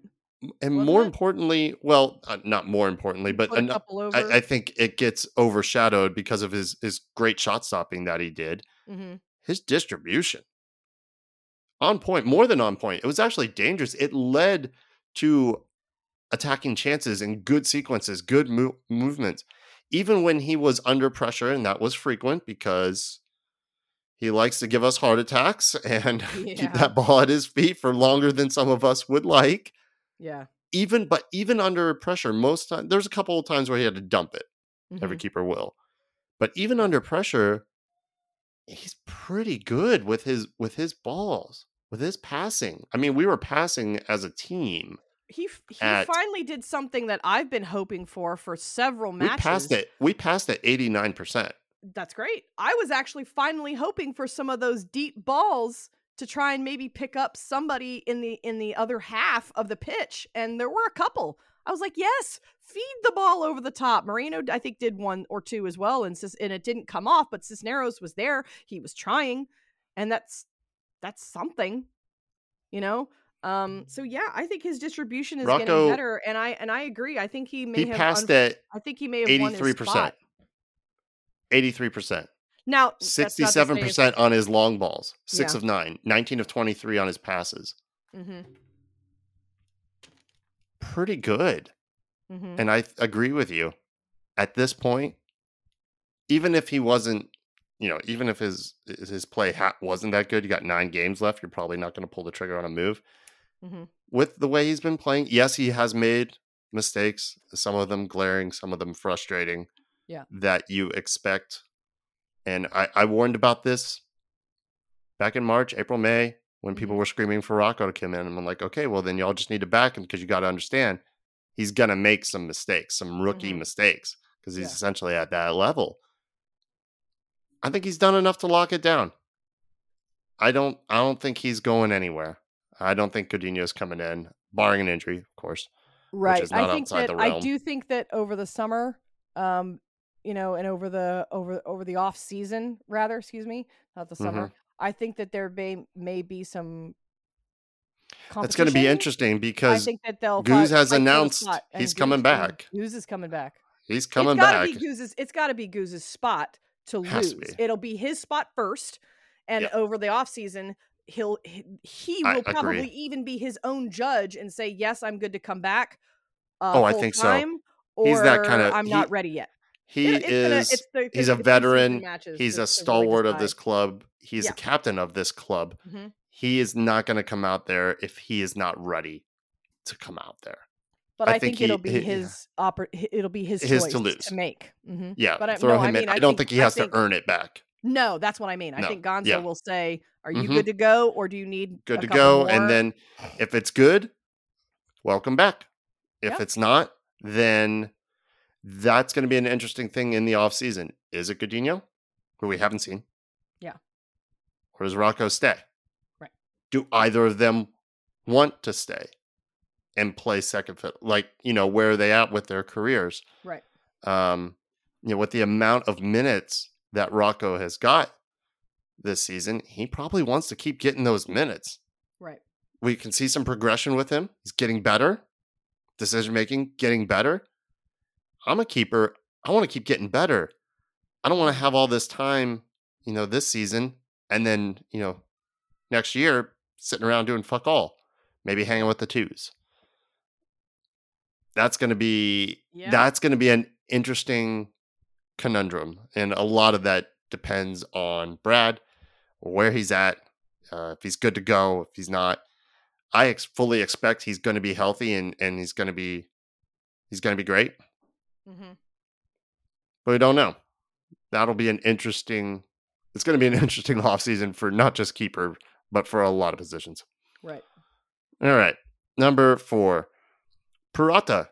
A: and
B: Wasn't
A: more
B: it?
A: importantly, well, uh, not more importantly, but
B: Put a
A: ano-
B: couple over.
A: I, I think it gets overshadowed because of his his great shot stopping that he did.
B: hmm
A: His distribution on point, more than on point. It was actually dangerous. It led to attacking chances and good sequences, good mo- movements, even when he was under pressure, and that was frequent because he likes to give us heart attacks and keep that ball at his feet for longer than some of us would like.
B: Yeah.
A: Even but even under pressure, most times there's a couple of times where he had to dump it. Every
B: Mhm.
A: keeper will, but even under pressure, he's pretty good with his with his balls, with his passing. I mean, we were passing as a team.
B: He he
A: at-
B: finally did something that I've been hoping for for several matches.
A: We passed it. We passed it eighty nine percent.
B: That's great. I was actually finally hoping for some of those deep balls to try and maybe pick up somebody in the in the other half of the pitch, and there were a couple. I was like, yes, feed the ball over the top. Moreno, I think, did one or two as well, and Cis- and it didn't come off, but Cisneros was there. He was trying, and that's that's something, you know. Um, so yeah, I think his distribution is
A: Rocco-
B: getting better, and I and I agree. I think he may
A: He
B: have
A: passed
B: un-
A: it
B: I think he may have
A: eighty
B: won his
A: percent.
B: spot.
A: Eighty three percent.
B: Now, that's not to
A: Sixty seven percent on his long balls. Six
B: Yeah.
A: of nine. 19 of twenty three on his passes.
B: Mhm,
A: Pretty good.
B: mhm.
A: And I th- agree with you. At this point, even if he wasn't, you know, even if his his play ha- wasn't that good, you got nine games left. You're probably not going to pull the trigger on a move.
B: Mhm.
A: With the way he's been playing, yes, he has made mistakes. Some of them glaring, some of them frustrating.
B: Yeah.
A: that you expect. And I, I warned about this back in March, April, May, when people
B: Mhm.
A: were screaming for Rocco to come in. And I'm like, okay, well then y'all just need to back him because you got to understand he's gonna make some mistakes, some rookie
B: Mhm.
A: mistakes, because he's
B: Yeah.
A: essentially at that level. I think he's done enough to lock it down. I don't I don't think he's going anywhere. I don't think Gudiño's coming in, barring an injury, of course.
B: right.
A: is
B: I think that I do think that over the summer, um, you know, and over the over over the off season, rather, excuse me, not the summer.
A: Mm-hmm.
B: I think that there may may be some.
A: It's going to be interesting
B: I
A: because
B: think that they'll.
A: Goose
B: fight-
A: has
B: fight
A: announced he's
B: Goose
A: coming
B: is coming-
A: back.
B: Goose is coming back.
A: he's coming
B: it's gotta
A: back.
B: Be Goose's, it's got to be Goose's spot to
A: Has
B: lose.
A: to be.
B: It'll be his spot first, and
A: Yeah.
B: over the offseason, he'll he, he
A: I
B: will probably
A: agree.
B: even be his own judge and say, "Yes, I'm good to come back." Uh,
A: Oh, I think so.
B: time, Or
A: He's that kinda-
B: I'm
A: he-
B: not ready yet.
A: He
B: gonna-
A: is
B: it's the-
A: he's
B: the
A: a veteran. He's a stalwart of this club. He's
B: Yeah.
A: a captain of this club.
B: Mhm.
A: He is not going to come out there if he is not ready to come out there.
B: But
A: I
B: I,
A: think
B: think, it'll
A: he-
B: be his oppor- It'll be his,
A: His
B: choice
A: to lose.
B: to make. Mhm.
A: Yeah,
B: But I-
A: throw
B: no, I
A: him in.
B: mean,
A: I,
B: I
A: don't
B: think-
A: think he has
B: think-
A: to earn it back.
B: No, that's what I mean. I
A: No,
B: think Gonzo
A: yeah.
B: will say, "Are you
A: Mhm.
B: good to go, or do you need
A: Good to go.
B: more?"
A: And then if it's good, welcome back. If
B: Yeah.
A: it's not, then that's going to be an interesting thing in the off season. Is it Gudiño, who we haven't seen?
B: Yeah.
A: Or does Rocco stay?
B: Right.
A: Do either of them want to stay and play second fiddle? Like, you know, where are they at with their careers?
B: right,
A: um, you know, with the amount of minutes that Rocco has got this season, he probably wants to keep getting those minutes.
B: right,
A: We can see some progression with him. He's getting better, decision making, getting better. I'm a keeper. I want to keep getting better. I don't want to have all this time, you know, this season and then, you know, next year sitting around doing fuck all, maybe hanging with the twos. That's going to be
B: Yeah.
A: that's going to be an interesting conundrum, and a lot of that depends on Brad, where he's at, uh, if he's good to go, if he's not. I ex- fully expect he's going to be healthy and and he's going to be he's going to be great,
B: hmm
A: but we don't know. That'll be an interesting. It's going to be an interesting offseason for not just keeper, but for a lot of positions.
B: right.
A: All right. Number four, Purata.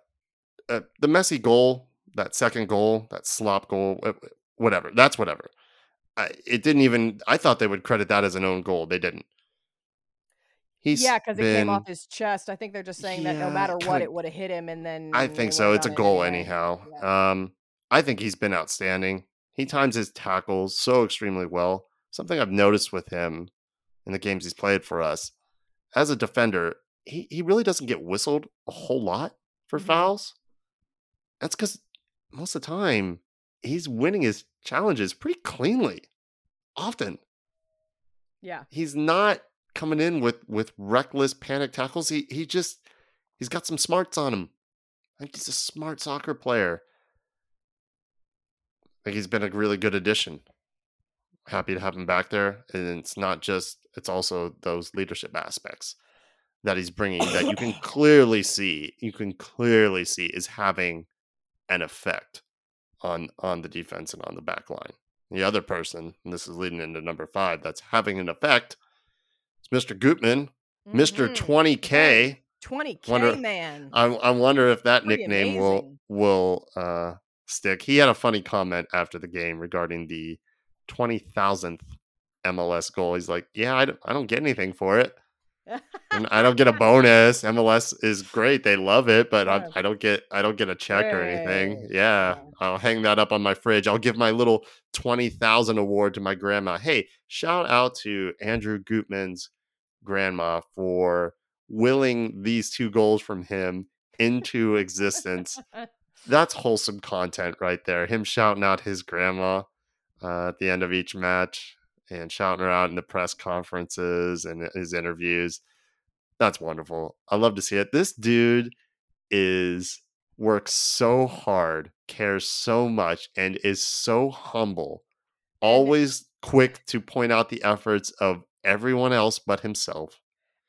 A: Uh, the messy goal, that second goal, that slop goal, wh- wh- whatever. That's whatever. I, it didn't even, I thought they would credit that as an own goal. They didn't. He's
B: yeah, because it came off his chest. I think they're just saying that no matter what,
A: kinda-
B: it would have hit him, and then
A: I think so. It's a goal
B: anyway.
A: anyhow.
B: Yeah.
A: Um, I think he's been outstanding. He times his tackles so extremely well. Something I've noticed with him in the games he's played for us. As a defender, he, he really doesn't get whistled a whole lot for
B: Mhm.
A: fouls. That's because most of the time he's winning his challenges pretty cleanly. Often
B: Yeah.
A: he's not coming in with with reckless panic tackles. He he just he's got some smarts on him. I think he's a smart soccer player. I think he's been a really good addition. Happy to have him back there, and it's not just it's also those leadership aspects that he's bringing that you can clearly see. You can clearly see is having an effect on on the defense and on the back line. The other person, and this is leading into number five, that's having an effect is Mr. Gutman, Mr.
B: Mhm.
A: 20K.
B: 20K
A: Wonder-
B: man.
A: I, I wonder if that
B: Pretty
A: nickname will will uh, stick. He had a funny comment after the game regarding the twenty thousandth MLS goal. He's like, "Yeah, I don't, I don't get anything for it. And I don't get a bonus. MLS is great; they love it, but. I, I don't get I don't get a check or anything. Yeah,
B: Yeah.
A: I'll hang that up on my fridge. I'll give my little twenty thousand award to my grandma. Hey, shout out to Andrew Gutman's grandma for willing these two goals from him into existence. That's wholesome content right there. Him shouting out his grandma uh, at the end of each match and shouting her out in the press conferences and his interviews. That's wonderful. I love to see it. This dude is works so hard, cares so much, and is so humble. Always quick to point out the efforts of everyone else but himself.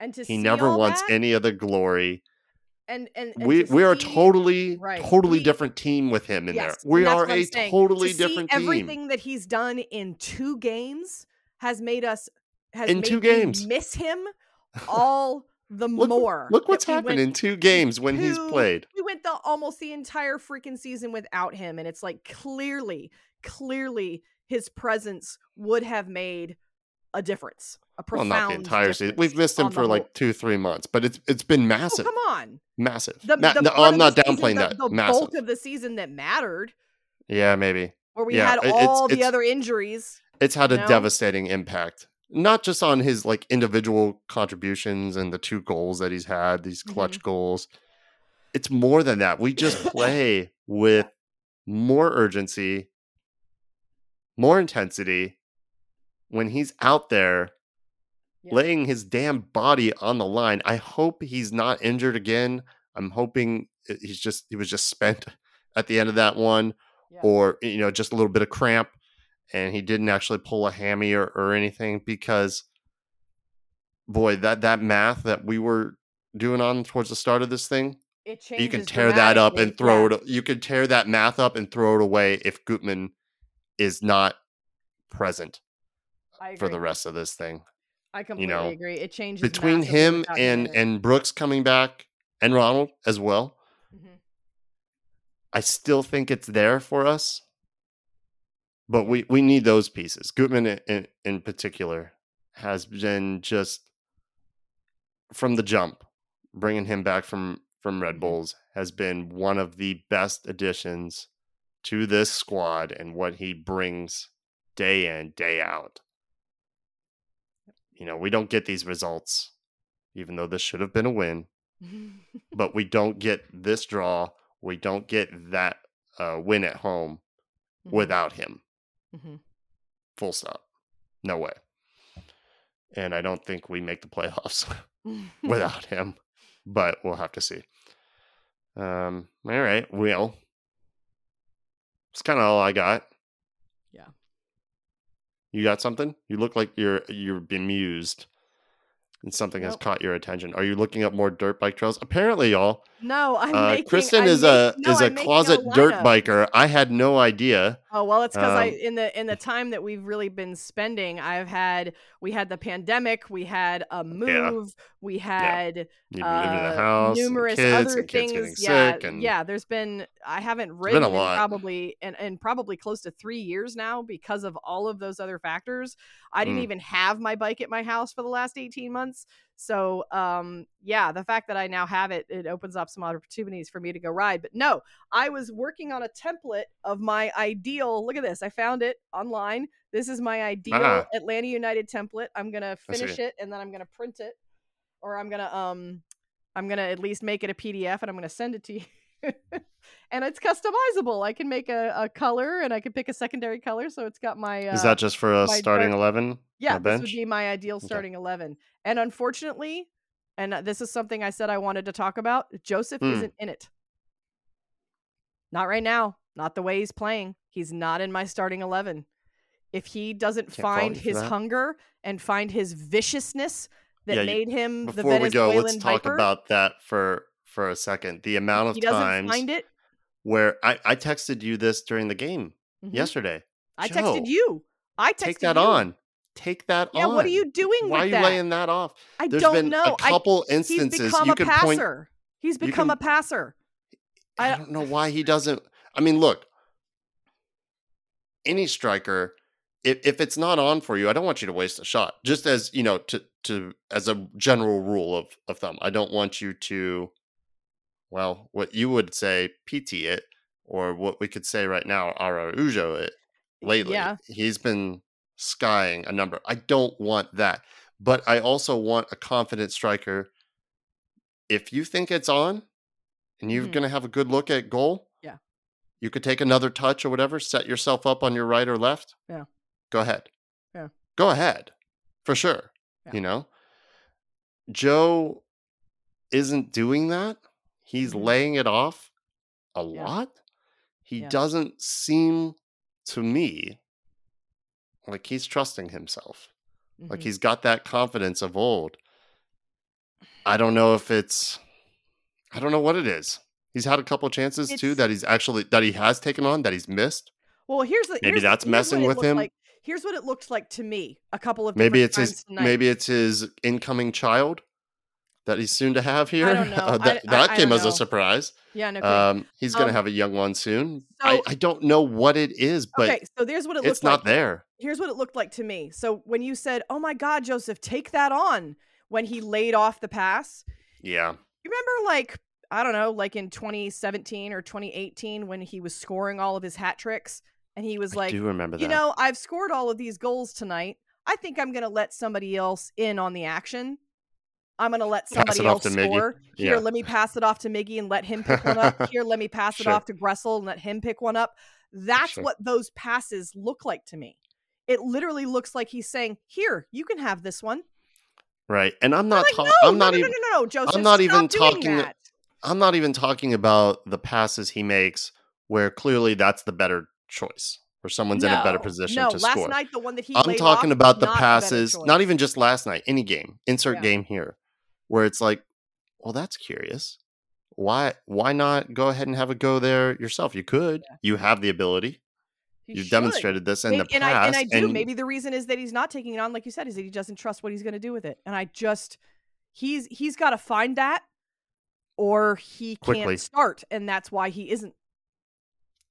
B: and to
A: He never wants
B: that,
A: any of the glory.
B: and and, and
A: We we are
B: see-
A: totally
B: right,
A: totally
B: we-
A: different team with him in
B: Yes,
A: there. We are a
B: saying.
A: totally
B: to
A: different team.
B: Everything that he's done in two games has made us has
A: In
B: made
A: two
B: me
A: games.
B: miss him all the
A: Look,
B: more.
A: look what's happened
B: went
A: in two games when he's played.
B: we went the almost the entire freaking season without him and it's like clearly clearly his presence would have made a difference a
A: Well,
B: profound
A: not the entire season. We've missed him for
B: whole-
A: like two, three months, but it's it's been
B: oh,
A: massive,
B: come on
A: massive.
B: the,
A: Ma-
B: the
A: no, I'm not
B: season-
A: downplaying
B: the,
A: that.
B: the
A: massive.
B: bulk of the season that mattered
A: yeah, maybe
B: where we
A: Yeah,
B: had
A: it- it's-
B: all the
A: it's-
B: other injuries
A: it's had a
B: No?
A: devastating impact, not just on his like individual contributions and the two goals that he's had, these clutch
B: Mm-hmm.
A: goals. It's more than that. We just play with more urgency, more intensity when he's out there
B: Yeah.
A: laying his damn body on the line. I hope he's not injured again. I'm hoping he's just he was just spent at the end of that one
B: Yeah.
A: or you know just a little bit of cramp and he didn't actually pull a hammy or, or anything because boy that that math that we were doing on towards the start of this thing
B: it
A: you can tear that up and throw
B: Yeah.
A: it you can tear that math up and throw it away if Gutman is not present for the rest of this thing
B: I completely
A: know,
B: agree. It changes
A: between him and
B: it.
A: and Brooks coming back and Ronald as well
B: Mhm.
A: I still think it's there for us, but we we need those pieces. Gutman in, in, in particular has been just from the jump, bringing him back from from Red
B: Mhm.
A: Bulls has been one of the best additions to this squad and what he brings day in day out. You know, we don't get these results, even though this should have been a win but we don't get this draw. We don't get that uh, win at home
B: Mhm.
A: without him.
B: Mhm.
A: Full stop. No way. And I don't think we make the playoffs without him, but we'll have to see. Um, all right, well, it's kind of all I got.
B: Yeah.
A: You got something? You look like you're you're bemused, and something has caught your attention. Are you looking up more dirt bike trails? Apparently, y'all.
B: No, I'm
A: Uh,
B: making.
A: Kristen
B: I'm
A: is
B: make-
A: a
B: no,
A: is a
B: I'm making
A: closet dirt biker. I had no idea.
B: Oh well, it's because I
A: Um,
B: in the in the time that we've really been spending, I've had we had the pandemic, we had a move, we had
A: You've been living in the
B: uh,
A: house,
B: numerous
A: kids,
B: other things. Yeah,
A: and
B: yeah. There's been I haven't
A: been
B: ridden
A: a
B: in probably and and probably close to three years now because of all of those other factors. I didn't
A: Mm.
B: even have my bike at my house for the last 18 months. So um yeah, the fact that I now have it, it opens up some opportunities for me to go ride. But no, I was working on a template of my ideal. Look at this. I found it online. This is my ideal
A: Ah.
B: Atlanta United template. I'm going to finish it and then I'm going to print it or I'm going to um I'm gonna at least make it a PDF and I'm gonna send it to you. And it's customizable. I can make a, a color and I can pick a secondary color. So it's got my. Uh,
A: Is that just for a starting 11?
B: yeah, this would be my ideal starting 11. And unfortunately, and uh, this is something I said I wanted to talk about, Josef
A: Hmm.
B: isn't in it. Not right now. Not the way he's playing. He's not in my starting 11. If he doesn't
A: Can't
B: find his
A: that.
B: hunger and find his viciousness that
A: Yeah,
B: made him the
A: Before we go, let's talk about that for for a second. The amount of
B: he doesn't
A: times
B: find it.
A: where I, I texted you this during the game
B: mhm.
A: yesterday.
B: I
A: Joe,
B: texted you. I texted
A: Take that
B: you.
A: on. Take that
B: Yeah,
A: on.
B: what are you doing
A: Why are you
B: that?
A: laying that off?
B: I
A: There's
B: don't
A: been
B: know.
A: a couple
B: I, he's
A: instances
B: become
A: you
B: a
A: could
B: passer.
A: point.
B: He's become
A: can-
B: a passer.
A: I
B: I-
A: don't know why he doesn't. I mean, look, any striker, if, if it's not on for you, I don't want you to waste a shot. Just as you know, to to as a general rule of of thumb, I don't want you to, well, what you would say, PT it, or what we could say right now, Araujo it. Lately,
B: Yeah.
A: he's been skying a number. I don't want that, but I also want a confident striker. If you think it's on, and you're
B: Mhm.
A: going to have a good look at goal,
B: Yeah.
A: you could take another touch or whatever, set yourself up on your right or left.
B: Yeah.
A: Go ahead.
B: Yeah.
A: Go ahead. For sure.
B: Yeah.
A: You know? Joe isn't doing that. He's
B: Mhm.
A: laying it off a
B: Yeah.
A: lot. He
B: Yeah.
A: doesn't seem to me like he's trusting himself. Like
B: Mhm.
A: he's got that confidence of old. I don't know if it's I don't know what it is. He's had a couple chances too that he's actually that he has taken on that he's missed.
B: Well, here's the
A: Maybe
B: here's,
A: that's
B: here's
A: messing with him.
B: Like, here's what it looked like to me a couple of
A: Maybe it's his
B: tonight.
A: maybe it's his incoming child that he's soon to have here.
B: don't know.
A: Uh, that
B: I-
A: that
B: I
A: came
B: don't
A: as
B: know.
A: a surprise.
B: yeah, no.
A: Um, he's going to
B: Um,
A: have a young one soon. I,
B: so-
A: I don't know what it is, but
B: okay, so there's what it looks.
A: it's
B: looked
A: not
B: like.
A: there.
B: Here's what it looked like to me. So when you said, "Oh my God, Josef, take that on," when he laid off the pass,
A: Yeah.
B: You remember, like, I don't know, like in 2017 or 2018 when he was scoring all of his hat tricks and he was
A: I
B: like,
A: do remember that.
B: you know, I've scored all of these goals tonight. I think I'm going to let somebody else in on the action. I'm going to let somebody else score. Here,
A: Yeah.
B: let me pass it off to Miggy and let him pick one up. Here, let me pass it off to Gressel and let him pick one up. That's
A: Sure.
B: what those passes look like to me. It literally looks like he's saying, "Here, you can have this one."
A: right. And I'm
B: I'm
A: not
B: like,
A: ta-
B: no,
A: I'm
B: no,
A: not
B: no,
A: even
B: no, no, no, Josef.
A: not
B: stop
A: even talking-
B: that.
A: I'm not even talking about the passes he makes where clearly that's the better choice, where someone's in a better
B: No,
A: position
B: no,
A: to
B: last
A: score.
B: night the one that he
A: I'm talking
B: off,
A: about the
B: not
A: passes, not even just last night, any game, insert
B: Yeah.
A: game here, where it's like, well, that's curious. Why why not go ahead and have a go there yourself? You could.
B: Yeah.
A: You have the ability. You've
B: should.
A: demonstrated this in
B: Maybe-
A: the
B: and
A: past.
B: I and I do.
A: and-
B: Maybe the reason is that he's not taking it on, like you said, is that he doesn't trust what he's going to do with it. And I just he's he's got to find that, or he
A: Quickly.
B: can't start, and that's why he isn't.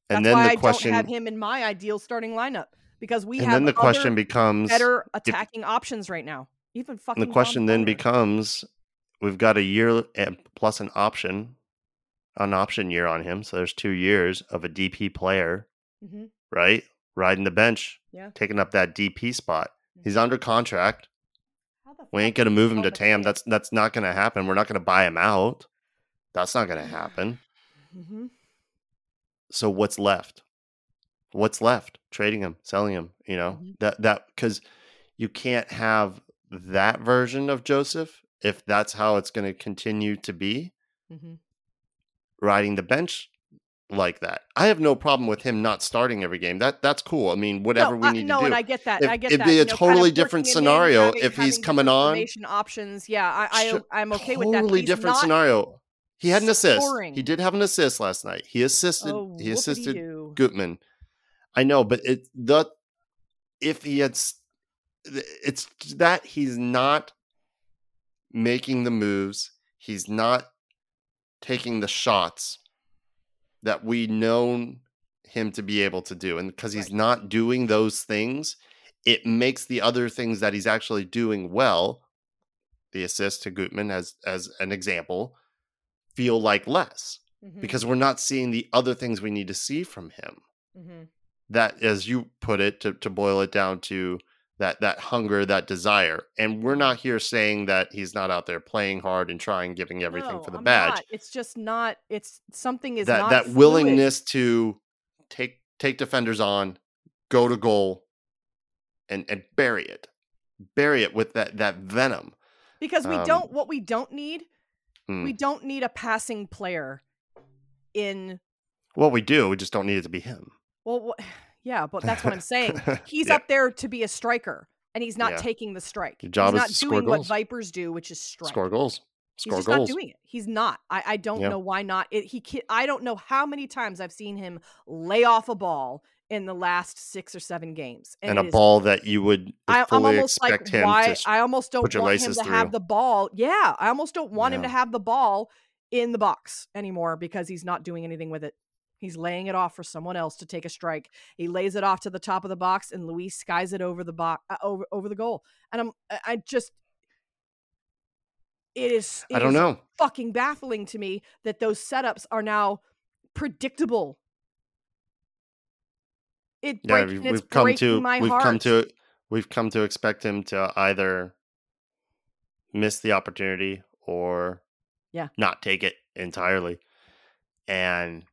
B: That's
A: and then
B: why
A: the
B: I
A: question
B: don't have him in my ideal starting lineup because we
A: and
B: have
A: then the question becomes
B: better attacking options right now. Even fucking
A: the question then becomes we've got a year plus an option an option year on him so there's two years of a dp player
B: Mhm.
A: right? Riding the bench
B: Yeah.
A: taking up that dp spot. He's under contract. We ain't gonna move him to tam. That's that's not gonna happen. We're not gonna buy him out. That's not gonna happen.
B: Mhm.
A: so what's left? What's left? Trading him selling him you know?
B: Mhm.
A: that that because you can't have that version of josef if that's how it's going to continue to be
B: Mhm.
A: riding the bench like that i have no problem with him not starting every game that that's cool i mean whatever
B: no,
A: we need
B: no,
A: to do
B: and I get that.
A: If-
B: I get that.
A: it'd be a
B: you know, kind of
A: totally different scenario
B: having-
A: if he's coming on.
B: options. Yeah, I, I I'm okay with that.
A: totally different scenario he had an assist
B: scoring.
A: he did have an assist last night he assisted
B: Oh,
A: he assisted. Gutman. I know, but it the if he had it's that he's not making the moves, he's not taking the shots that we known him to be able to do. And because he's
B: Right.
A: not doing those things, it makes the other things that he's actually doing well, the assist to Gutman as as an example, feel like less
B: Mhm,
A: because we're not seeing the other things we need to see from him
B: mhm.
A: that as you put it to, to boil it down to that that hunger, that desire. And we're not here saying that he's not out there playing hard and trying, giving everything
B: No,
A: for the
B: I'm
A: badge.
B: not. It's just not. It's something is
A: that
B: not
A: that
B: fluid.
A: willingness to take take defenders on, go to goal, and and bury it, bury it with that that venom.
B: because we
A: um,
B: don't. What we don't need. We don't need a passing player in.
A: Well, we do. We just don't need it to be him.
B: Well, wh- yeah, but that's what I'm saying. He's
A: Yeah.
B: up there to be a striker, and he's not
A: Yeah.
B: taking the strike.
A: Your job
B: he's
A: is
B: not
A: score
B: doing what
A: goals.
B: Vipers do, which is strike.
A: Score goals.
B: He's just
A: goals.
B: not doing it. He's not. I, I don't
A: Yeah.
B: know why not. It, he ki- I don't know how many times I've seen him lay off a ball in the last six or seven games,
A: and
B: it
A: a
B: is-
A: ball that you would
B: I, I'm
A: fully
B: almost like,
A: him
B: why? I almost don't want him to have the ball. Yeah, I almost don't want him to have the ball in the box anymore because he's not doing anything with it. He's laying it off for someone else to take a strike. He lays it off to the top of the box, and Luiz skies it over the box, uh, over over the goal. And I'm, I- just, it is.
A: I don't
B: is
A: know.
B: Fucking baffling to me that those setups are now predictable. It
A: Yeah,
B: breaks.
A: we've, come to
B: my
A: we've
B: heart.
A: come to we've come to expect him to either miss the opportunity or
B: Yeah.
A: not take it entirely. And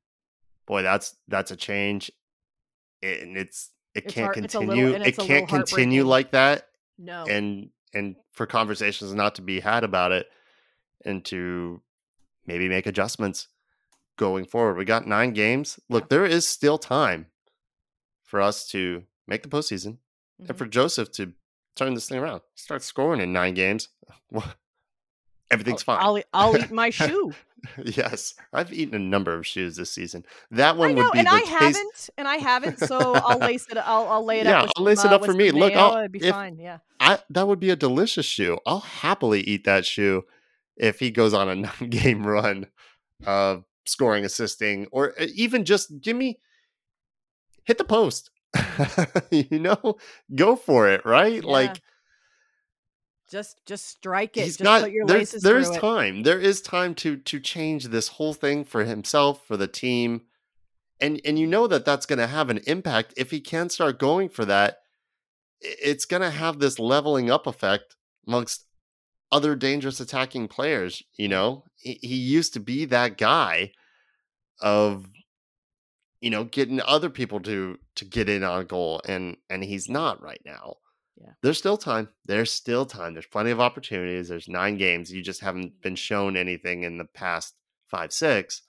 A: boy, that's that's a change. And it's it
B: It's
A: can't
B: heart- it's little-
A: continue. it can't continue like that.
B: no.
A: And and for conversations not to be had about it and to maybe make adjustments going forward. We got nine games. Look, there is still time for us to make the postseason
B: Mhm.
A: and for Josef to turn this thing around, start scoring in nine games. Everything's fine.
B: I'll, I'll eat my shoe.
A: yes, I've eaten a number of shoes this season. That one
B: know,
A: would be
B: and
A: the
B: I
A: case.
B: haven't, and I haven't. So I'll lace it. I'll, I'll lay it
A: Yeah,
B: up. with
A: I'll lace
B: some,
A: it
B: uh,
A: up for me. Look,
B: mayo,
A: I'll-
B: it'd be
A: if-
B: fine. Yeah.
A: I that would be a delicious shoe. I'll happily eat that shoe if he goes on a game run of scoring, assisting, or uh, even just give me hit the post. you know, go for it, right?
B: Yeah.
A: Like
B: Just, just strike it.
A: he's
B: just your
A: there's
B: laces
A: there's
B: through it.
A: time. There is time to to change this whole thing for himself, for the team. And and you know that that's going to have an impact if he can start going for that. It's going to have this leveling up effect amongst other dangerous attacking players, you know? He, he used to be that guy of you know, getting other people to to get in on goal and and he's not right now.
B: Yeah.
A: There's still time. There's still time. There's plenty of opportunities. There's nine games. You just haven't been shown anything in the past 5 6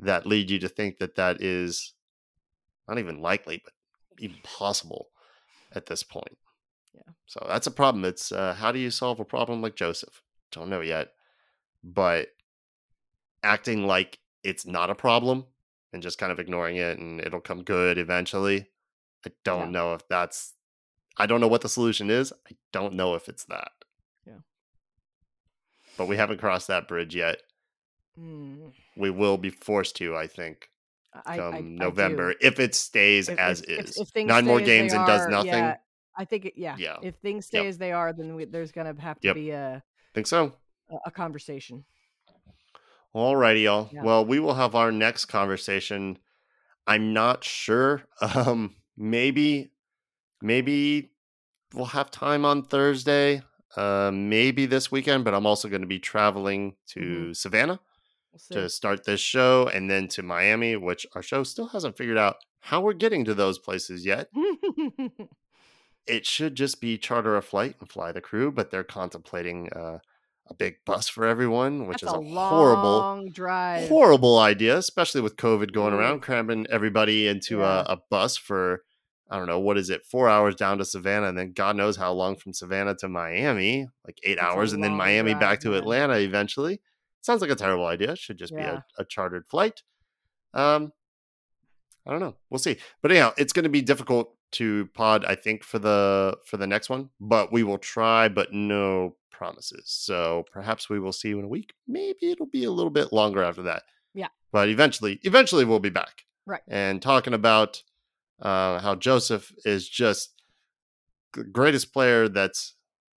A: that lead you to think that that is not even likely but even possible at this point.
B: Yeah.
A: So that's a problem. It's uh, how do you solve a problem like Josef? Don't know yet. But acting like it's not a problem and just kind of ignoring it and it'll come good eventually. I don't
B: Yeah.
A: know if that's I don't know what the solution is. I don't know if it's that.
B: Yeah.
A: But we haven't crossed that bridge yet.
B: Mm,
A: We will be forced to, I think,
B: I,
A: come
B: I- I.
A: November if it stays
B: If-
A: as
B: if- if-
A: is.
B: if things
A: Nine more
B: stay as they
A: games and does
B: are,
A: nothing.
B: Yeah, I think, it, yeah,
A: Yeah.
B: If things stay
A: Yep.
B: as they are, then we, there's gonna have to
A: Yep.
B: be a,
A: Think so.
B: a a conversation.
A: Alrighty, y'all.
B: Yeah.
A: Well, we will have our next conversation. I'm not sure. Um, maybe, maybe we'll have time on Thursday. Uh, maybe this weekend, but I'm also going to be traveling to Savannah
B: We'll
A: to start this show, and then to Miami, which our show still hasn't figured out how we're getting to those places yet. It should just be charter a flight and fly the crew, but they're contemplating uh, a big bus for everyone, which
B: That's
A: is
B: a,
A: a horrible
B: drive.
A: horrible idea, especially with COVID going
B: Ooh.
A: around, cramming everybody into
B: Yeah.
A: a, a bus for I don't know what is it, four hours down to Savannah, and then God knows how long from Savannah to Miami, like eight
B: That's
A: hours, and then Miami
B: drive,
A: back to
B: man.
A: Atlanta eventually. Sounds like a terrible idea. Should just be a, a chartered flight. Um, I don't know. We'll see. But anyhow, it's going to be difficult to pod, I think, for the for the next one. But we will try, but no promises. So perhaps we will see you in a week. Maybe it'll be a little bit longer after that.
B: Yeah.
A: But eventually, eventually we'll be back.
B: Right.
A: And talking about uh, how Josef is just the greatest player that's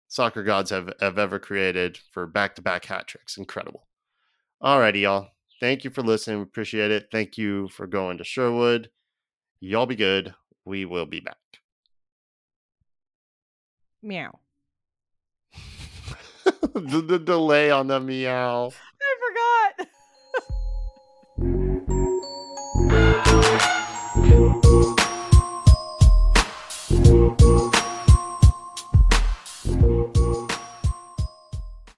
A: soccer gods have, have ever created for back to back hat tricks. Incredible. All righty, y'all. Thank you for listening. We appreciate it. Thank you for going to Sherwood. Y'all be good. We will be back.
B: Meow.
A: the, the delay on the meow. I forgot.